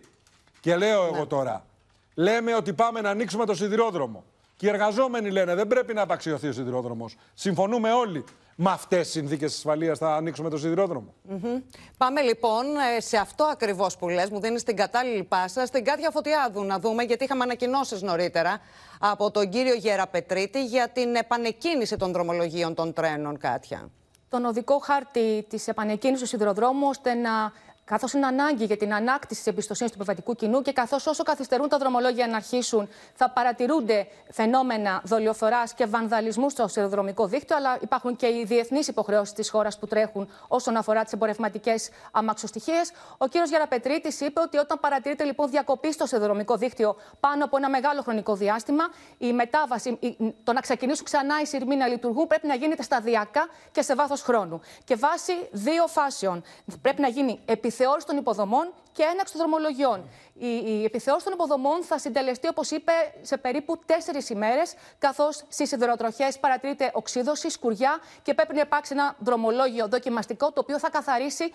Και λέω εγώ τώρα, λέμε ότι πάμε να ανοίξουμε το σιδηρόδρομο. Και οι εργαζόμενοι λένε δεν πρέπει να απαξιωθεί ο σιδηρόδρομος. Συμφωνούμε όλοι. Με αυτές τις συνθήκες ασφαλείας θα ανοίξουμε το σιδηρόδρομο. Μμμ. Πάμε λοιπόν ε, σε αυτό ακριβώς που λες, μου δίνεις την κατάλληλη πάσα, στην Κάτια Φωτιάδου να δούμε, γιατί είχαμε ανακοινώσεις νωρίτερα από τον κύριο Γεραπετρίτη για την επανεκκίνηση των δρομολογίων των τρένων, Κάτια. τον οδικό χάρτη της επανεκκίνησης του σιδηροδρόμου, ώστε να. Καθώς είναι ανάγκη για την ανάκτηση της εμπιστοσύνης του επιβατικού κοινού και καθώς όσο καθυστερούν τα δρομολόγια να αρχίσουν, θα παρατηρούνται φαινόμενα δολιοφθορά και βανδαλισμούς στο σιδηροδρομικό δίκτυο, αλλά υπάρχουν και οι διεθνείς υποχρεώσεις της χώρας που τρέχουν όσον αφορά τις εμπορευματικές αμαξοστοιχίες. Ο κ. Γεραπετρίτης είπε ότι όταν παρατηρείται λοιπόν διακοπή στο σιδηροδρομικό δίκτυο πάνω από ένα μεγάλο χρονικό διάστημα, η μετάβαση, η- το να ξεκινήσουν ξανά οι σειρμοί να λειτουργούν πρέπει να γίνεται σταδιακά και σε βάθος χρόνου. Και βάσει δύο φάσεων. Πρέπει να γίνει επιθεώρηση των υποδομών και έναξη των δρομολογιών. Η, η επιθεώρηση των υποδομών θα συντελεστεί, όπως είπε, σε περίπου τέσσερις ημέρες, καθώς στις σιδηροτροχές παρατηρείται οξύδωση, σκουριά και πρέπει να υπάρξει ένα δρομολόγιο δοκιμαστικό το οποίο θα καθαρίσει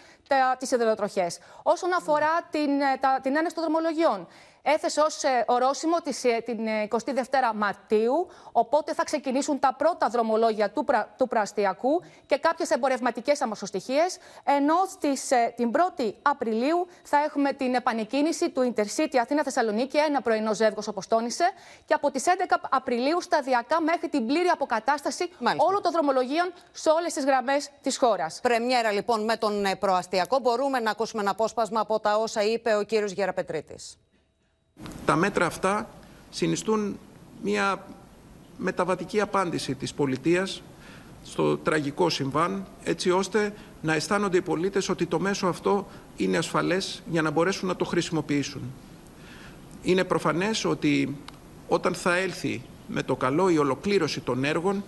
τις σιδηροτροχές. Όσον αφορά την, ε, τα, την έναξη των δρομολογιών, έθεσε ως ορόσημο της, ε, την 22η Μαρτίου. Οπότε θα ξεκινήσουν τα πρώτα δρομολόγια του, πρα, του Πραστιακού και κάποιες εμπορευματικές αμαξοστοιχίε. Ενώ στις, ε, την 1η Απριλίου θα έχουμε την επανεκκίνηση του Intercity Αθήνα-Θεσσαλονίκη, ένα πρωινό ζεύγος όπως τόνισε. Και από τις 11 Απριλίου σταδιακά μέχρι την πλήρη αποκατάσταση όλων των δρομολογίων σε όλες τις γραμμές της χώρας. Πρεμιέρα λοιπόν με τον ε, προαστιακό. Μπορούμε να ακούσουμε ένα απόσπασμα από τα όσα είπε ο κύριος Γεραπετρίτης. Τα μέτρα αυτά συνιστούν μια μεταβατική απάντηση της πολιτείας στο τραγικό συμβάν, έτσι ώστε να αισθάνονται οι πολίτες ότι το μέσο αυτό είναι ασφαλές για να μπορέσουν να το χρησιμοποιήσουν. Είναι προφανές ότι όταν θα έλθει με το καλό η ολοκλήρωση των έργων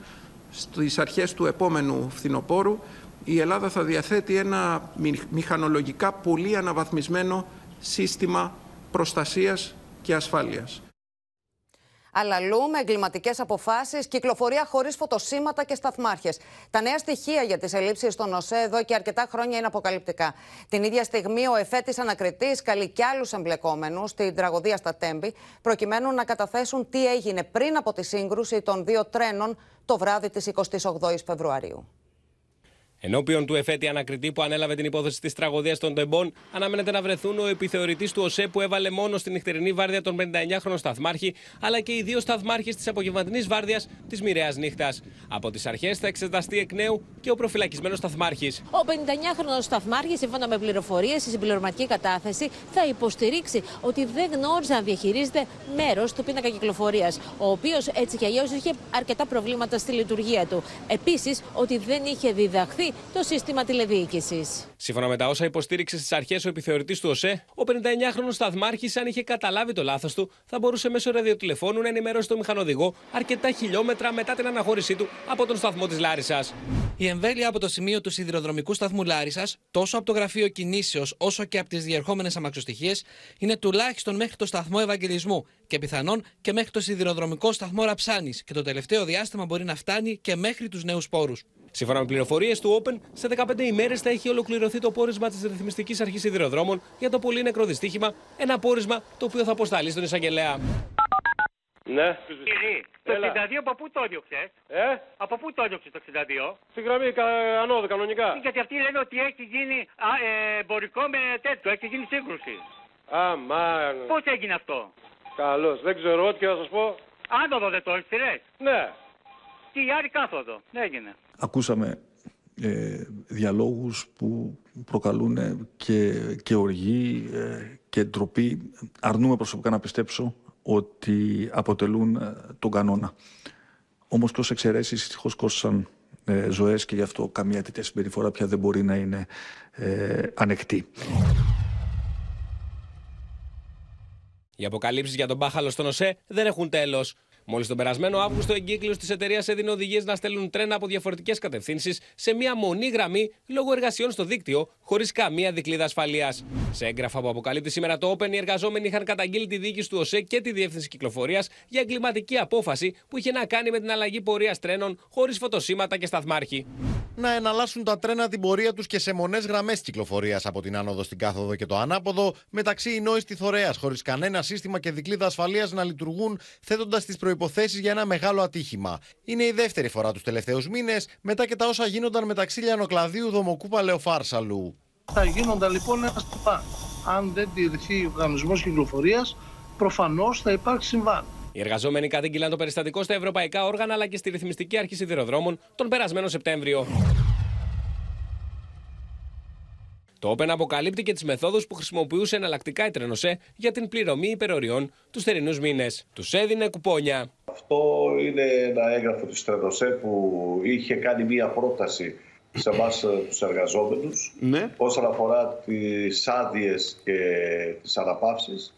στις αρχές του επόμενου φθινοπόρου η Ελλάδα θα διαθέτει ένα μηχανολογικά πολύ αναβαθμισμένο σύστημα προστασίας και ασφάλειας. Αλλαλού με εγκληματικές αποφάσεις, κυκλοφορία χωρίς φωτοσύματα και σταθμάρχες. Τα νέα στοιχεία για τις ελλείψεις στον ΟΣΕ εδώ και αρκετά χρόνια είναι αποκαλυπτικά. Την ίδια στιγμή, ο εφέτης ανακριτής καλεί και άλλους εμπλεκόμενους στην τραγωδία στα Τέμπη, προκειμένου να καταθέσουν τι έγινε πριν από τη σύγκρουση των δύο τρένων το βράδυ της 28η Φεβρουαρίου. Ενώπιον του εφέτη ανακριτή που ανέλαβε την υπόθεση της τραγωδίας των Τεμπών, αναμένεται να βρεθούν ο επιθεωρητής του ΟΣΕ που έβαλε μόνο στην νυχτερινή βάρδια τον 59χρονο σταθμάρχη, αλλά και οι δύο σταθμάρχες της απογευματινής βάρδιας της μοιραίας νύχτας. Από τις αρχές θα εξεταστεί εκ νέου και ο προφυλακισμένος σταθμάρχης. Ο 59χρονο σταθμάρχης, σύμφωνα με πληροφορίες στη συμπληρωματική κατάθεση, θα υποστηρίξει ότι δεν γνώριζε να διαχειρίζεται μέρος του πίνακα κυκλοφορίας, ο οποίος έτσι κι αλλιώς είχε αρκετά προβλήματα στη λειτουργία του. Επίσης, ότι δεν είχε διδαχθεί το σύστημα τηλεδιοίκησης. Σύμφωνα με τα όσα υποστήριξε στις αρχές ο επιθεωρητής του ΟΣΕ, ο 59χρονο σταθμάρχης, αν είχε καταλάβει το λάθος του, θα μπορούσε μέσω ραδιοτηλεφώνου να ενημερώσει τον μηχανοδηγό αρκετά χιλιόμετρα μετά την αναχώρησή του από τον σταθμό της Λάρισας. Η εμβέλεια από το σημείο του σιδηροδρομικού σταθμού Λάρισας, τόσο από το γραφείο κινήσεως όσο και από τις διερχόμενες αμαξοστοιχίες, είναι τουλάχιστον μέχρι το σταθμό Ευαγγελισμού και πιθανόν και μέχρι το σιδηροδρομικό σταθμό Ραψάνης και το τελευταίο διάστημα μπορεί να φτάνει και μέχρι τους νέους πόρου. Σύμφωνα με πληροφορίες του Open, σε 15 ημέρες θα έχει ολοκληρωθεί το πόρισμα της Ρυθμιστικής Αρχής Σιδηροδρόμων για το πολύ νεκρό δυστύχημα. Ένα πόρισμα το οποίο θα αποσταλεί στον εισαγγελέα. Ναι. Το 62 από πού το έδιωξες; Ε; Από πού το έδιωξες το 62. Στην γραμμή κα, ανώδου κανονικά. Γιατί αυτοί λένε ότι έχει γίνει α, ε, εμπορικό με τέτοιο, έχει γίνει σύγκρουση. Αμάν. Πώς έγινε αυτό; Καλώς. Δεν ξέρω ό,τι και να σας πω. Άνοδο δεν το έχει, Ναι. Και η άλλη κάθοδο. Έγινε. Ακούσαμε ε, διαλόγους που προκαλούν και, και οργή ε, και ντροπή. Αρνούμε προσωπικά να πιστέψω ότι αποτελούν ε, τον κανόνα. Όμως και ως εξαιρέσεις δυστυχώς κόστησαν ε, ζωές και γι' αυτό καμία τέτοια συμπεριφορά πια δεν μπορεί να είναι ε, ανεκτή. Οι αποκαλύψεις για τον μπάχαλο στον ΟΣΕ δεν έχουν τέλος. Μόλις τον περασμένο Αύγουστο, εγκύκλιος της εταιρείας έδινε οδηγίες να στέλνουν τρένα από διαφορετικές κατευθύνσεις σε μία μονή γραμμή λόγω εργασιών στο δίκτυο, χωρίς καμία δικλίδα ασφαλείας. Σε έγγραφα που αποκαλύπτει σήμερα το Open, οι εργαζόμενοι είχαν καταγγείλει τη διοίκηση του ΟΣΕ και τη Διεύθυνση Κυκλοφορίας για εγκληματική απόφαση που είχε να κάνει με την αλλαγή πορείας τρένων χωρίς φωτοσύματα και σταθμάρχη. Να εναλλάσσουν τα τρένα την πορεία τους και σε μονές γραμμές κυκλοφορίας από την άνοδο στην κάθοδο και το ανάποδο, μεταξύ Ινόης τη Θωρέα, χωρίς κανένα σύστημα και δικλίδα ασφαλείας να λειτουργούν, θέτοντας τις προποθέσει για ένα μεγάλο ατύχημα. Είναι η δεύτερη φορά τους τελευταίους μήνες, μετά και τα όσα γίνονταν μεταξύ Λιανοκλαδίου Δομοκού Παλαιοφάρσαλου. Θα γίνονταν λοιπόν ένα συμβάν. Αν δεν τηρηθεί ο οργανισμός κυκλοφορίας, προφανώς θα υπάρξει συμβάν. Οι εργαζόμενοι κατήγγειλαν το περιστατικό στα ευρωπαϊκά όργανα αλλά και στη ρυθμιστική αρχή σιδηροδρόμων τον περασμένο Σεπτέμβριο. Το Open αποκαλύπτει και τις μεθόδους που χρησιμοποιούσε εναλλακτικά η Τρενοσέ για την πληρωμή υπεροριών τους θερινούς μήνες. Τους έδινε κουπόνια. Αυτό είναι ένα έγγραφο της Τρενοσέ που είχε κάνει μία πρόταση σε εμάς τους εργαζόμενους ναι. όσον αφορά τις άδειες και τις αναπαύσεις.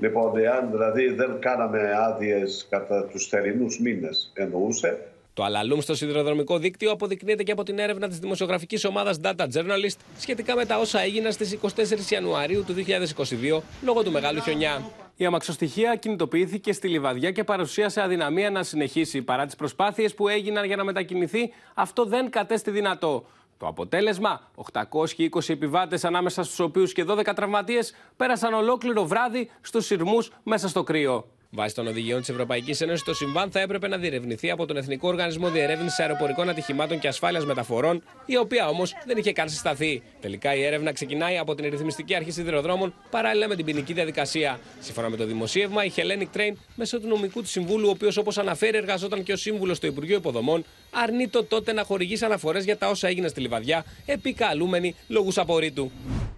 Λοιπόν, εάν δηλαδή δεν κάναμε άδειες κατά τους θερινούς μήνες, εννοούσε, το αλαλούμ στο σιδηροδρομικό δίκτυο αποδεικνύεται και από την έρευνα της δημοσιογραφικής ομάδας Data Journalist σχετικά με τα όσα έγιναν στις 24 Ιανουαρίου του 2022 λόγω του μεγάλου χιονιά. Η αμαξοστοιχεία κινητοποιήθηκε στη λιβαδιά και παρουσίασε αδυναμία να συνεχίσει. Παρά τις προσπάθειες που έγιναν για να μετακινηθεί, αυτό δεν κατέστη δυνατό. Το αποτέλεσμα, 820 επιβάτες ανάμεσα στους οποίους και 12 τραυματίες πέρασαν ολόκληρο βράδυ στους σειρμούς μέσα στο κρύο. Βάσει των οδηγιών της Ευρωπαϊκής Ένωσης, το συμβάν θα έπρεπε να διερευνηθεί από τον Εθνικό Οργανισμό Διερεύνησης Αεροπορικών Ατυχημάτων και Ασφάλειας Μεταφορών, η οποία όμως δεν είχε καν συσταθεί. Τελικά η έρευνα ξεκινάει από την Ρυθμιστική Αρχή Σιδηροδρόμων παράλληλα με την ποινική διαδικασία. Σύμφωνα με το δημοσίευμα, η Hellenic Train, μέσω του νομικού του συμβούλου, ο οποίος όπως αναφέρει εργαζόταν και ως σύμβουλος στο Υπουργείο Υποδομών, αρνείται τότε να χορηγήσει αναφορές για τα όσα έγιναν στη Λιβαδιά, επικαλούμενοι λόγους απορρίτου.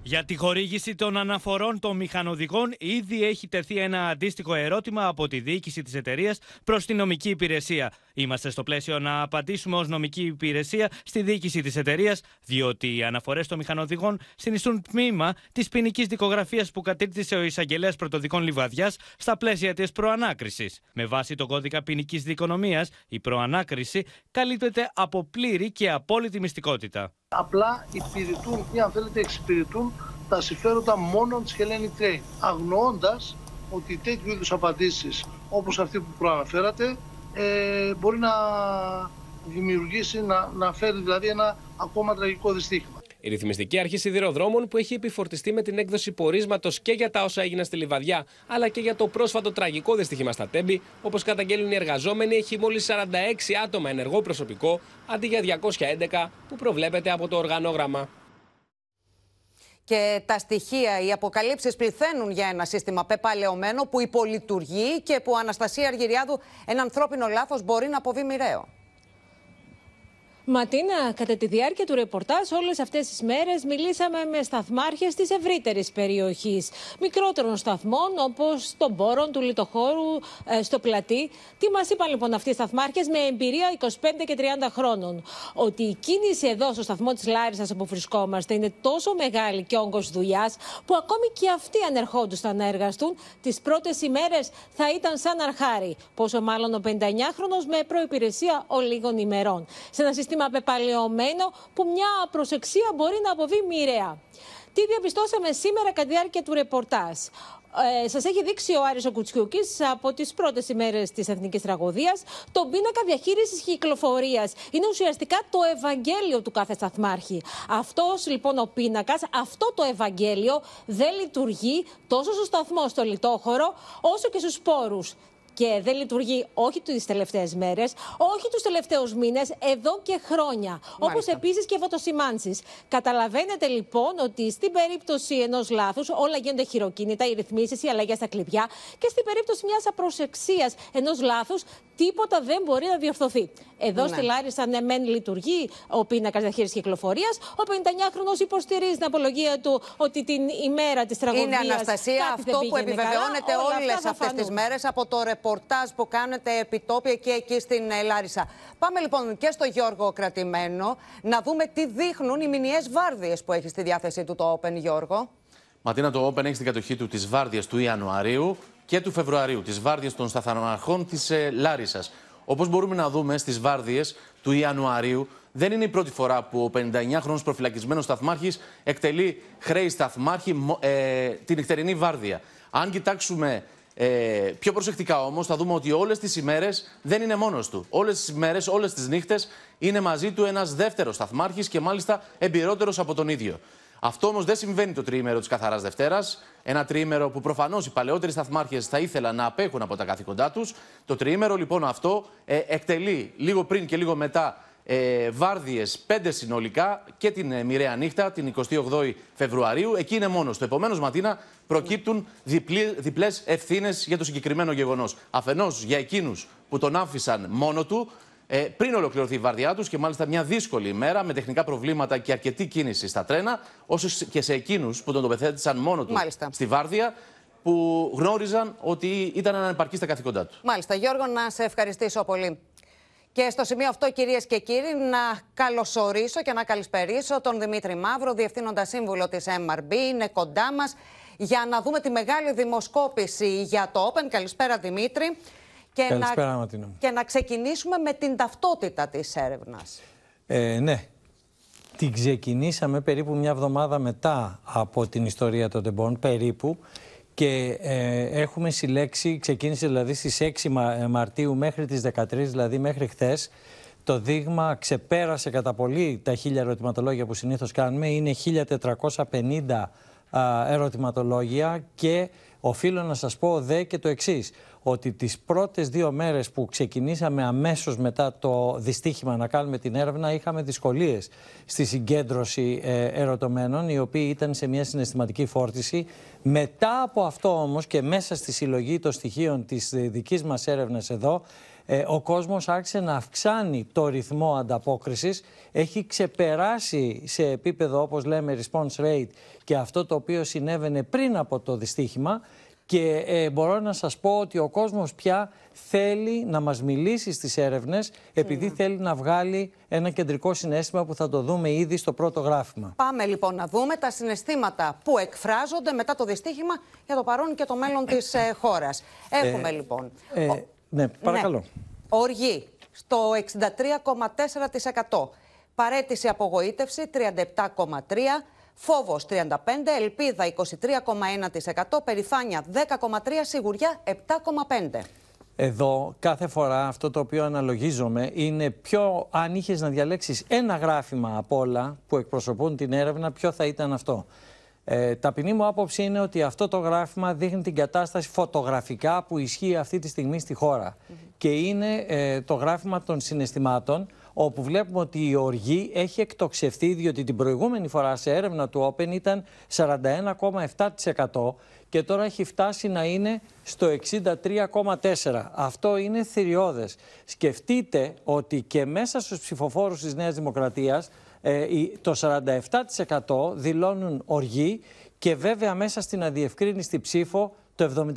Για τη χορήγηση των αναφορών των μηχανοδηγών, ήδη έχει τεθεί ένα αντίστοιχο ερώτημα από τη διοίκηση της εταιρείας προς την νομική υπηρεσία. Είμαστε στο πλαίσιο να απαντήσουμε ως νομική υπηρεσία στη διοίκηση της εταιρείας, διότι οι αναφορές των μηχανοδηγών συνιστούν τμήμα της ποινικής δικογραφίας που κατήρτισε ο εισαγγελέας πρωτοδικών Λιβαδιάς στα πλαίσια της προανάκρισης. Με βάση τον κώδικα ποινικής δικονομίας, η προανάκριση καλύπτεται από πλήρη και απόλυτη μυστικότητα. Απλά υπηρετούν ή αν θέλετε εξυπηρετούν τα συμφέροντα μόνο της Hellenic Train, αγνοώντας ότι τέτοιου είδους απαντήσεις όπως αυτή που προαναφέρατε ε, μπορεί να δημιουργήσει, να, να φέρει δηλαδή ένα ακόμα τραγικό δυστύχημα. Η Ρυθμιστική Αρχή Σιδηροδρόμων, που έχει επιφορτιστεί με την έκδοση πορίσματος και για τα όσα έγιναν στη Λιβαδιά, αλλά και για το πρόσφατο τραγικό δυστύχημα στα Τέμπη, όπως καταγγέλνουν οι εργαζόμενοι, έχει μόλις 46 άτομα ενεργό προσωπικό, αντί για 211 που προβλέπεται από το οργανόγραμμα. Και τα στοιχεία, οι αποκαλύψεις πληθαίνουν για ένα σύστημα πεπαλαιωμένο που υπολειτουργεί και που Αναστασία Αργυριάδου ένα ανθρώπινο λάθος μπορεί να αποβεί μοιραίο. Ματίνα, κατά τη διάρκεια του ρεπορτάζ όλες αυτές τις μέρες μιλήσαμε με σταθμάρχες της ευρύτερης περιοχής. Μικρότερων σταθμών όπως τον Πόρον, του Λιτοχώρου, ε, στο Πλατή. Τι μας είπαν λοιπόν αυτοί οι σταθμάρχες με εμπειρία 25 και 30 χρόνων; Ότι η κίνηση εδώ στο σταθμό της Λάρισας όπου βρισκόμαστε είναι τόσο μεγάλη και όγκος δουλειάς που ακόμη και αυτοί αν ερχόντουσαν να εργαστούν τις πρώτες ημέρες θα ήταν σαν αρχάρι. Πόσο μάλλον ο 59χρονος με προϋπηρεσία ολίγων ημερών. Σε ένα σύστημα πεπαλαιωμένο που μια προσεξία μπορεί να αποβεί μοιραία. Τι διαπιστώσαμε σήμερα κατά τη διάρκεια του ρεπορτάζ. Ε, Σας έχει δείξει ο Άρης Κουτσιούκης από τις πρώτες ημέρες της Εθνικής Τραγωδίας τον πίνακα διαχείρισης κυκλοφορίας. Είναι ουσιαστικά το Ευαγγέλιο του κάθε σταθμάρχη. Αυτός λοιπόν ο πίνακας, αυτό το Ευαγγέλιο δεν λειτουργεί τόσο στο σταθμό, στο λιτόχωρο, όσο και στους πόρου και δεν λειτουργεί όχι τις τελευταίες μέρες, όχι τους τελευταίους μήνες, εδώ και χρόνια. Όπως επίσης και φωτοσημάνσεις. Καταλαβαίνετε λοιπόν ότι στην περίπτωση ενός λάθους όλα γίνονται χειροκίνητα, οι ρυθμίσεις, οι αλλαγές στα κλειδιά και στην περίπτωση μιας απροσεξίας ενός λάθους τίποτα δεν μπορεί να διορθωθεί. Εδώ ναι. στη Λάρισα, ναι, μεν λειτουργεί ο πίνακα διαχείρισης κυκλοφορίας. Ο 59χρονο υποστηρίζει την απολογία του ότι την ημέρα της τραγωδίας. Είναι Αναστασία αυτό που επιβεβαιώνεται όλες αυτές τις μέρες από το ρεπορτάζ που κάνετε επιτόπια και εκεί στην ε, Λάρισα. Πάμε λοιπόν και στο Γιώργο Κρατημένο να δούμε τι δείχνουν οι μηνιαίες βάρδιες που έχει στη διάθεσή του το Open, Γιώργο. Ματίνα, το Open έχει στην κατοχή του τις βάρδιες του Ιανουαρίου και του Φεβρουαρίου, τις βάρδιες των σταθμαρχών της ε, Λάρισας. Όπως μπορούμε να δούμε στις βάρδιες του Ιανουαρίου, δεν είναι η πρώτη φορά που ο 59χρονο προφυλακισμένος σταθμάρχης εκτελεί χρέη σταθμάρχη ε, την νυχτερινή βάρδια. Αν κοιτάξουμε ε, πιο προσεκτικά όμως, θα δούμε ότι όλες τις ημέρες δεν είναι μόνος του. Όλες τις ημέρες, όλες τις νύχτες είναι μαζί του ένας δεύτερος σταθμάρχης και μάλιστα εμπειρότερος από τον ίδιο. Αυτό όμως δεν συμβαίνει το τριήμερο της Καθαράς Δευτέρας. Ένα τριήμερο που προφανώς οι παλαιότεροι σταθμάρχες θα ήθελαν να απέχουν από τα καθήκοντά τους. Το τριήμερο λοιπόν αυτό ε, εκτελεί λίγο πριν και λίγο μετά ε, βάρδιες πέντε συνολικά και την ε, μοιραία νύχτα, την 28η Φεβρουαρίου. Εκεί είναι μόνος του. Επομένως, Ματίνα, προκύπτουν διπλές ευθύνες για το συγκεκριμένο γεγονός. Αφενός για εκείνους που τον άφησαν μόνο του, ε, πριν ολοκληρωθεί η βάρδιά τους και μάλιστα μια δύσκολη ημέρα με τεχνικά προβλήματα και αρκετή κίνηση στα τρένα, όσο και σε εκείνους που τον τοποθέτησαν μόνο τους στη βάρδια, που γνώριζαν ότι ήταν ανεπαρκή στα καθήκοντά τους. Μάλιστα. Γιώργο, να σε ευχαριστήσω πολύ. Και στο σημείο αυτό, κυρίες και κύριοι, να καλωσορίσω και να καλησπερίσω τον Δημήτρη Μαύρο, διευθύνοντα σύμβουλο της MRB. Είναι κοντά μας για να δούμε τη μεγάλη δημοσκόπηση για το Open. Καλησπέρα, Δημήτρη. Και Καλησπέρα, να, και να ξεκινήσουμε με την ταυτότητα της έρευνας. Ε, ναι. Την ξεκινήσαμε περίπου μια εβδομάδα μετά από την ιστορία των τεμπών, περίπου. Και ε, έχουμε συλλέξει, ξεκίνησε δηλαδή στις 6 Μαρτίου μέχρι τις 13, δηλαδή μέχρι χθες, το δείγμα ξεπέρασε κατά πολύ τα χίλια ερωτηματολόγια που συνήθως κάνουμε. Είναι 1450 α, ερωτηματολόγια και οφείλω να σας πω δε και το εξής ότι τις πρώτες δύο μέρες που ξεκινήσαμε αμέσως μετά το δυστύχημα να κάνουμε την έρευνα είχαμε δυσκολίες στη συγκέντρωση ε, ερωτωμένων οι οποίοι ήταν σε μια συναισθηματική φόρτιση. Μετά από αυτό όμως και μέσα στη συλλογή των στοιχείων της ε, δικής μας έρευνας εδώ ε, ο κόσμος άρχισε να αυξάνει το ρυθμό ανταπόκρισης, έχει ξεπεράσει σε επίπεδο όπως λέμε response rate και αυτό το οποίο συνέβαινε πριν από το δυστύχημα και ε, μπορώ να σας πω ότι ο κόσμος πια θέλει να μας μιλήσει στις έρευνες επειδή θέλει να βγάλει ένα κεντρικό συνέστημα που θα το δούμε ήδη στο πρώτο γράφημα. Πάμε λοιπόν να δούμε τα συναισθήματα που εκφράζονται μετά το δυστύχημα για το παρόν και το μέλλον της ε, χώρας. Έχουμε λοιπόν... Ε, ναι, παρακαλώ. Ναι. Οργή στο 63,4%. Παρέτηση απογοήτευση 37,3%. Φόβος 35%, ελπίδα 23,1%, περηφάνεια 10,3%, σιγουριά 7,5%. Εδώ κάθε φορά αυτό το οποίο αναλογίζομαι είναι ποιο, αν είχες να διαλέξεις ένα γράφημα από όλα που εκπροσωπούν την έρευνα, ποιο θα ήταν αυτό. Ε, ταπεινή μου άποψη είναι ότι αυτό το γράφημα δείχνει την κατάσταση φωτογραφικά που ισχύει αυτή τη στιγμή στη χώρα. Και είναι ε, το γράφημα των συναισθημάτων, όπου βλέπουμε ότι η οργή έχει εκτοξευθεί, διότι την προηγούμενη φορά σε έρευνα του Open ήταν 41,7% και τώρα έχει φτάσει να είναι στο 63,4%. Αυτό είναι θηριώδες. Σκεφτείτε ότι και μέσα στους ψηφοφόρους της Νέας Δημοκρατίας ε, το 47% δηλώνουν οργή και βέβαια μέσα στην αδιευκρίνηστη ψήφο το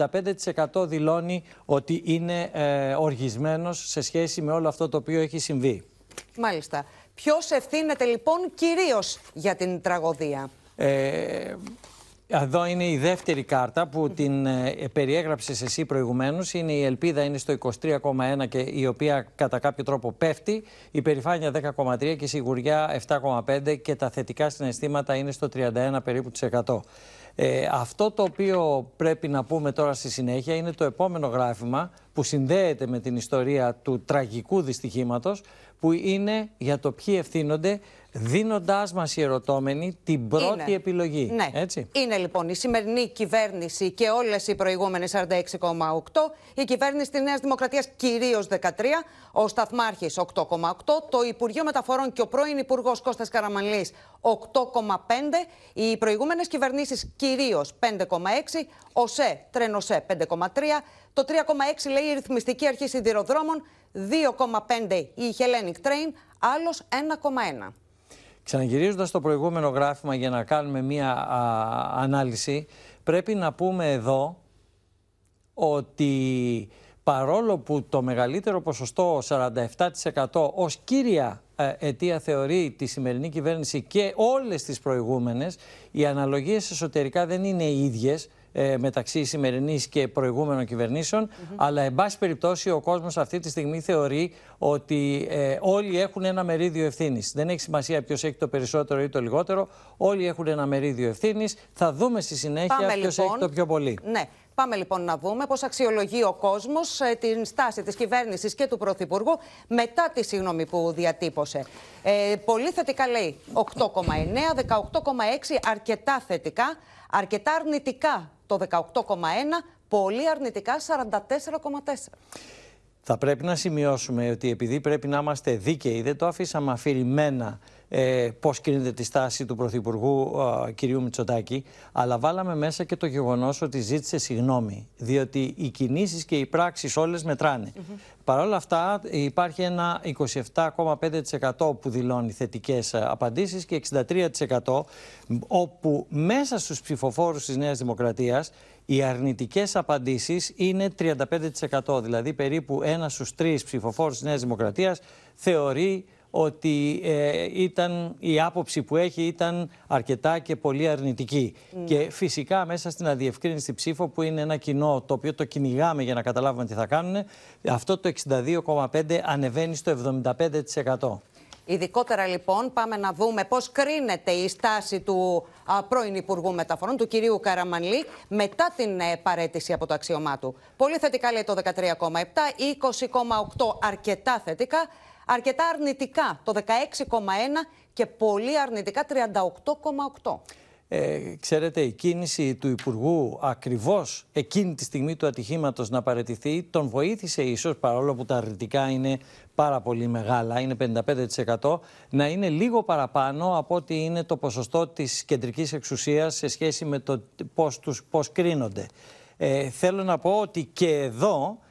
75% δηλώνει ότι είναι ε, οργισμένος σε σχέση με όλο αυτό το οποίο έχει συμβεί. Μάλιστα. Ποιος ευθύνεται λοιπόν κυρίως για την τραγωδία; Ε, εδώ είναι η δεύτερη κάρτα που την ε, περιέγραψες εσύ προηγουμένως. Είναι η ελπίδα είναι στο 23,1 και η οποία κατά κάποιο τρόπο πέφτει. Η περηφάνεια 10,3 και η σιγουριά 7,5 και τα θετικά συναισθήματα είναι στο 31 περίπου της 100. Ε, αυτό το οποίο πρέπει να πούμε τώρα στη συνέχεια είναι το επόμενο γράφημα που συνδέεται με την ιστορία του τραγικού δυστυχήματος που είναι για το ποιοι ευθύνονται δίνοντάς μας οι ερωτώμενοι την πρώτη Είναι. επιλογή. Ναι. Έτσι; Είναι λοιπόν η σημερινή κυβέρνηση και όλες οι προηγούμενες 46,8, η κυβέρνηση της Νέας Δημοκρατίας κυρίως 13, ο Σταθμάρχης 8,8, το Υπουργείο Μεταφορών και ο πρώην Υπουργός Κώστας Καραμανλής 8,5, οι προηγούμενες κυβερνήσεις κυρίως 5,6, ο ΣΕ, τρένο-ΣΕ 5,3, το 3,6 λέει η Ρυθμιστική Αρχή Σιδηροδρόμων, 2,5 η Hellenic Train, άλλος 1,1. Ξαναγυρίζοντας το προηγούμενο γράφημα για να κάνουμε μία α, ανάλυση, πρέπει να πούμε εδώ ότι παρόλο που το μεγαλύτερο ποσοστό, 47% ως κύρια ε, αιτία θεωρεί τη σημερινή κυβέρνηση και όλες τις προηγούμενες, οι αναλογίες εσωτερικά δεν είναι οι ίδιες ε, μεταξύ σημερινής και προηγούμενων κυβερνήσεων, αλλά εν πάση περιπτώσει ο κόσμος αυτή τη στιγμή θεωρεί ότι ε, όλοι έχουν ένα μερίδιο ευθύνης. Δεν έχει σημασία ποιος έχει το περισσότερο ή το λιγότερο, όλοι έχουν ένα μερίδιο ευθύνης. Θα δούμε στη συνέχεια Πάμε, ποιος λοιπόν. έχει το πιο πολύ. Ναι. Πάμε λοιπόν να δούμε πώς αξιολογεί ο κόσμος ε, την στάση της κυβέρνησης και του Πρωθυπουργού μετά τη συγγνώμη που διατύπωσε. Ε, πολύ θετικά λέει 8,9, 18,6 αρκετά θετικά, αρκετά αρνητικά το 18,1, πολύ αρνητικά 44,4. Θα πρέπει να σημειώσουμε ότι επειδή πρέπει να είμαστε δίκαιοι, δεν το αφήσαμε αφηρημένα ε, πώς κρίνεται τη στάση του Πρωθυπουργού ε, κυρίου Μητσοτάκη, αλλά βάλαμε μέσα και το γεγονός ότι ζήτησε συγγνώμη. Διότι οι κινήσεις και οι πράξεις όλες μετράνε. Παρ' όλα αυτά υπάρχει ένα 27,5% που δηλώνει θετικές ε, απαντήσεις και 63% όπου μέσα στους ψηφοφόρους της Νέας Δημοκρατίας οι αρνητικές απαντήσεις είναι 35%. Δηλαδή περίπου ένας στους τρεις ψηφοφόρους της Νέας Δημοκρατίας θεωρεί ότι ε, ήταν, η άποψη που έχει ήταν αρκετά και πολύ αρνητική. Και φυσικά μέσα στην αδιευκρίνηστη ψήφο που είναι ένα κοινό το οποίο το κυνηγάμε για να καταλάβουμε τι θα κάνουν, αυτό το 62,5 ανεβαίνει στο 75%. Ειδικότερα λοιπόν πάμε να δούμε πώς κρίνεται η στάση του α, πρώην Υπουργού Μεταφορών, του κυρίου Καραμανλή, μετά την ε, παρέτηση από το αξιωμά του. Πολύ θετικά λέει το 13,7, 20,8 αρκετά θετικά, αρκετά αρνητικά το 16,1 και πολύ αρνητικά 38,8. Ε, ξέρετε, η κίνηση του Υπουργού ακριβώς εκείνη τη στιγμή του ατυχήματος να παραιτηθεί τον βοήθησε ίσως, παρόλο που τα αρνητικά είναι πάρα πολύ μεγάλα, είναι 55%, να είναι λίγο παραπάνω από ότι είναι το ποσοστό της κεντρικής εξουσίας σε σχέση με το πώς, τους, πώς κρίνονται. Ε, θέλω να πω ότι και εδώ η- ε,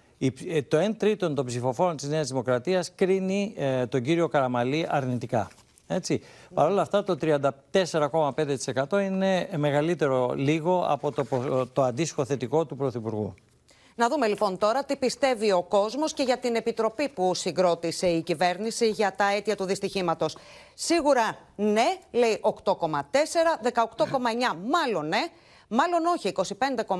το 1 τρίτο των ψηφοφόρων της Νέας Δημοκρατίας κρίνει ε, τον κύριο Καραμαλή αρνητικά. Έτσι. Παρ' όλα αυτά το 34,5% είναι μεγαλύτερο λίγο από το, πο- το αντίστοιχο θετικό του Πρωθυπουργού. Να δούμε λοιπόν τώρα τι πιστεύει ο κόσμος και για την επιτροπή που συγκρότησε η κυβέρνηση για τα αίτια του δυστυχήματος. Σίγουρα ναι, λέει 8,4, 18,9 μάλλον ναι, μάλλον όχι 25,5,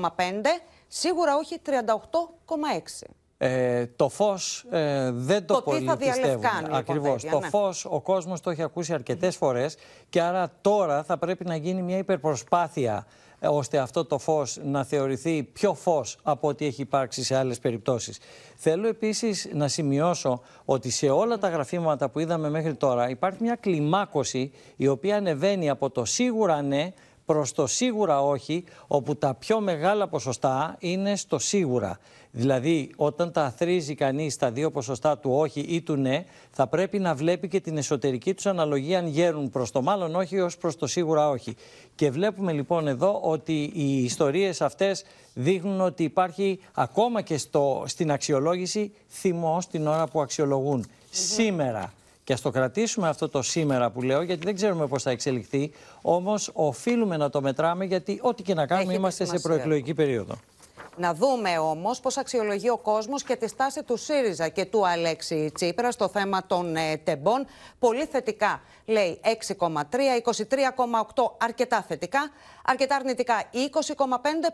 σίγουρα όχι 38,6. Ε, το φως ε, δεν το, Το τι πολύ θα πιστεύουν. διαλευκάνει, Ακριβώς. υποθέτει, Το ναι. φως ο κόσμος το έχει ακούσει αρκετές φορές και άρα τώρα θα πρέπει να γίνει μια υπερπροσπάθεια ε, ώστε αυτό το φως να θεωρηθεί πιο φως από ό,τι έχει υπάρξει σε άλλες περιπτώσεις. Θέλω επίσης να σημειώσω ότι σε όλα τα γραφήματα που είδαμε μέχρι τώρα υπάρχει μια κλιμάκωση η οποία ανεβαίνει από το σίγουρα ναι προς το σίγουρα όχι, όπου τα πιο μεγάλα ποσοστά είναι στο σίγουρα. Δηλαδή, όταν τα αθρίζει κανείς τα δύο ποσοστά του όχι ή του ναι, θα πρέπει να βλέπει και την εσωτερική τους αναλογία αν γέρουν προς το μάλλον όχι ως προς το σίγουρα όχι. Και βλέπουμε λοιπόν εδώ ότι οι ιστορίες αυτές δείχνουν ότι υπάρχει ακόμα και στο, στην αξιολόγηση θυμός την ώρα που αξιολογούν. Σήμερα και ας το κρατήσουμε αυτό το σήμερα που λέω, γιατί δεν ξέρουμε πώς θα εξελιχθεί. Όμως οφείλουμε να το μετράμε, γιατί ό,τι και να κάνουμε Έχει τη είμαστε σε σημασία. προεκλογική περίοδο. Να δούμε όμως πώς αξιολογεί ο κόσμος και τη στάση του ΣΥΡΙΖΑ και του Αλέξη Τσίπρα στο θέμα των ε, τεμπών. Πολύ θετικά λέει 6,3, 23,8 αρκετά θετικά, αρκετά αρνητικά 20,5,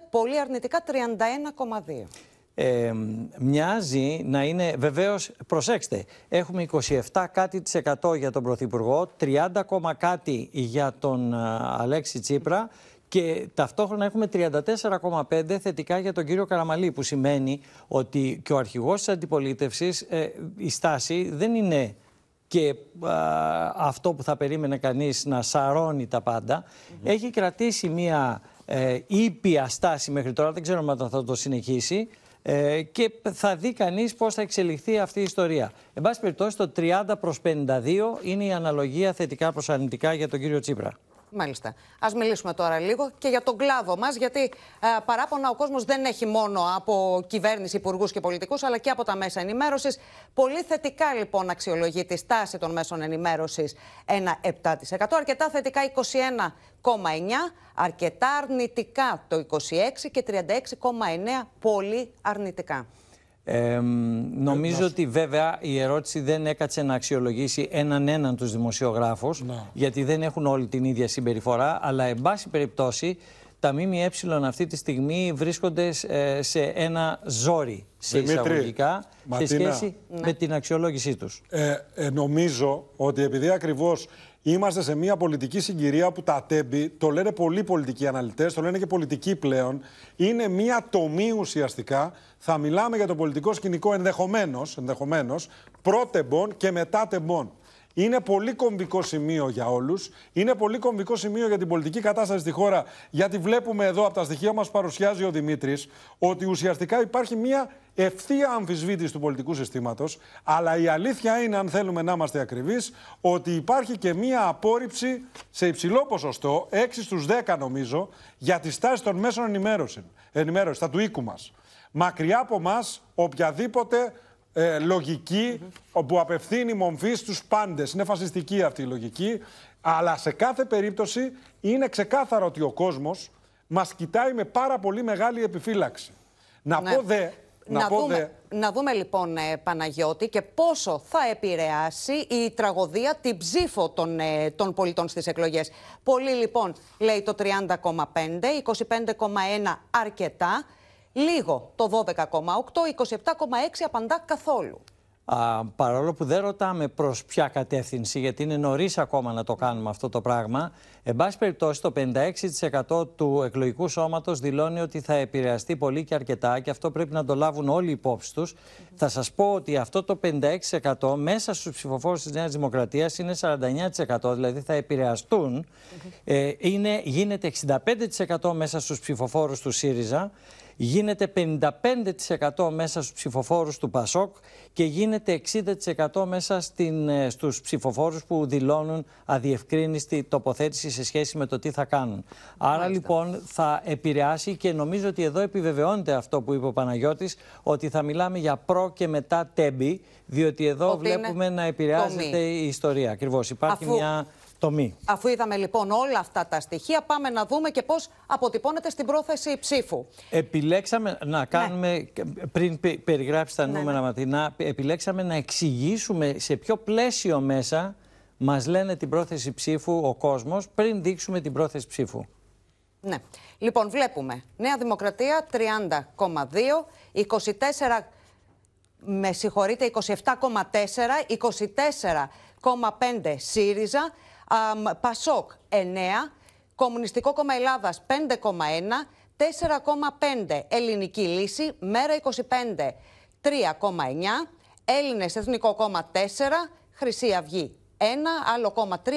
πολύ αρνητικά 31,2. Ε, μοιάζει να είναι, βεβαίως, προσέξτε, έχουμε 27 κάτι της εκατό για τον Πρωθυπουργό, 30 ακόμα κάτι για τον α, Αλέξη Τσίπρα και ταυτόχρονα έχουμε 34,5 θετικά για τον κύριο Καραμαλή, που σημαίνει ότι και ο αρχηγός της αντιπολίτευσης, ε, η στάση δεν είναι και α, αυτό που θα περίμενε κανείς να σαρώνει τα πάντα, έχει κρατήσει μία ε, ήπια στάση μέχρι τώρα, δεν ξέρω αν θα το συνεχίσει, ε, και θα δει κανείς πώς θα εξελιχθεί αυτή η ιστορία. Εν πάση περιπτώσει, το 30 προς 52 είναι η αναλογία θετικά προς αρνητικά για τον κύριο Τσίπρα. Μάλιστα. Α μιλήσουμε τώρα λίγο και για τον κλάδο μας, γιατί ε, παράπονα ο κόσμος δεν έχει μόνο από κυβέρνηση, υπουργούς και πολιτικούς, αλλά και από τα μέσα ενημέρωσης. Πολύ θετικά λοιπόν αξιολογεί τη στάση των μέσων ενημέρωσης ένα 7%. Αρκετά θετικά 21,9%, αρκετά αρνητικά το 26% και 36,9% πολύ αρνητικά. Ε, νομίζω ότι βέβαια η ερώτηση δεν έκατσε να αξιολογήσει έναν έναν τους δημοσιογράφους γιατί δεν έχουν όλοι την ίδια συμπεριφορά αλλά εν πάση περιπτώσει τα ΜΜΕ αυτή τη στιγμή βρίσκονται ε, σε ένα ζόρι σε Δημήτρη, εισαγωγικά σε Ματίνα. σχέση με την αξιολόγησή τους. Ε, ε, νομίζω ότι επειδή ακριβώς είμαστε σε μια πολιτική συγκυρία που τα τέμπη, το λένε πολλοί πολιτικοί αναλυτές, το λένε και πολιτικοί πλέον, είναι μια τομή ουσιαστικά. Θα μιλάμε για το πολιτικό σκηνικό ενδεχομένως, ενδεχομένως πρώτεμπον και μετά τεμπον. Είναι πολύ κομβικό σημείο για όλους. Είναι πολύ κομβικό σημείο για την πολιτική κατάσταση στη χώρα. Γιατί βλέπουμε εδώ από τα στοιχεία που μας παρουσιάζει ο Δημήτρης ότι ουσιαστικά υπάρχει μια ευθεία αμφισβήτηση του πολιτικού συστήματος. Αλλά η αλήθεια είναι, αν θέλουμε να είμαστε ακριβείς, ότι υπάρχει και μια απόρριψη σε υψηλό ποσοστό, 6 στους 10 νομίζω, για τη στάση των μέσων ενημέρωσης. Ενημέρωσης, τα του οίκου μας. Μακριά από εμά οποιαδήποτε ε, λογική που απευθύνει μομφή στους πάντες. Είναι φασιστική αυτή η λογική, αλλά σε κάθε περίπτωση είναι ξεκάθαρο ότι ο κόσμος μας κοιτάει με πάρα πολύ μεγάλη επιφύλαξη. Να Ναι. πω δε... Να, πω δούμε, να δούμε λοιπόν, ε, Παναγιώτη, και πόσο θα επηρεάσει η τραγωδία την ψήφο των, ε, των πολιτών στις εκλογές. Πολύ λοιπόν λέει το 30,5, 25,1 αρκετά, λίγο το 12,8, 27,6 απαντά καθόλου. Α, παρόλο που δεν ρωτάμε προς ποια κατεύθυνση, γιατί είναι νωρίς ακόμα να το κάνουμε αυτό το πράγμα, εν πάση περιπτώσει το 56% του εκλογικού σώματος δηλώνει ότι θα επηρεαστεί πολύ και αρκετά και αυτό πρέπει να το λάβουν όλοι οι υπόψη τους. Θα σας πω ότι αυτό το 56% μέσα στους ψηφοφόρους της Νέας Δημοκρατίας είναι 49%, δηλαδή θα επηρεαστούν. Ε, είναι, γίνεται 65% μέσα στους ψηφοφόρους του ΣΥΡΙΖΑ γίνεται 55% μέσα στους ψηφοφόρους του ΠΑΣΟΚ και γίνεται 60% μέσα στην, ε, στους ψηφοφόρους που δηλώνουν αδιευκρίνηστη τοποθέτηση σε σχέση με το τι θα κάνουν. Άρα λοιπόν θα επηρεάσει και νομίζω ότι εδώ επιβεβαιώνεται αυτό που είπε ο Παναγιώτης ότι θα μιλάμε για προ και μετά τέμπη διότι εδώ Ότι είναι βλέπουμε να επηρεάζεται τομή. η ιστορία. Ακριβώς υπάρχει Αφού- μια τομή. Αφού είδαμε λοιπόν όλα αυτά τα στοιχεία, πάμε να δούμε και πώς αποτυπώνεται στην πρόθεση ψήφου. Επιλέξαμε να κάνουμε, πριν πε- περιγράψεις τα Ναι, νούμερα ναι. Ματινά, επιλέξαμε να εξηγήσουμε σε ποιο πλαίσιο μέσα μας λένε την πρόθεση ψήφου ο κόσμος πριν δείξουμε την πρόθεση ψήφου. Ναι. Λοιπόν, βλέπουμε Νέα Δημοκρατία 30,2, 24, με συγχωρείτε, 27,4, 24,5 ΣΥΡΙΖΑ, αμ, ΠΑΣΟΚ 9, Κομμουνιστικό Κόμμα Ελλάδας 5,1, 4,5 Ελληνική Λύση, Μέρα 25 3,9, Έλληνες Εθνικό Κόμμα 4, Χρυσή Αυγή 1, άλλο κόμμα 3,2,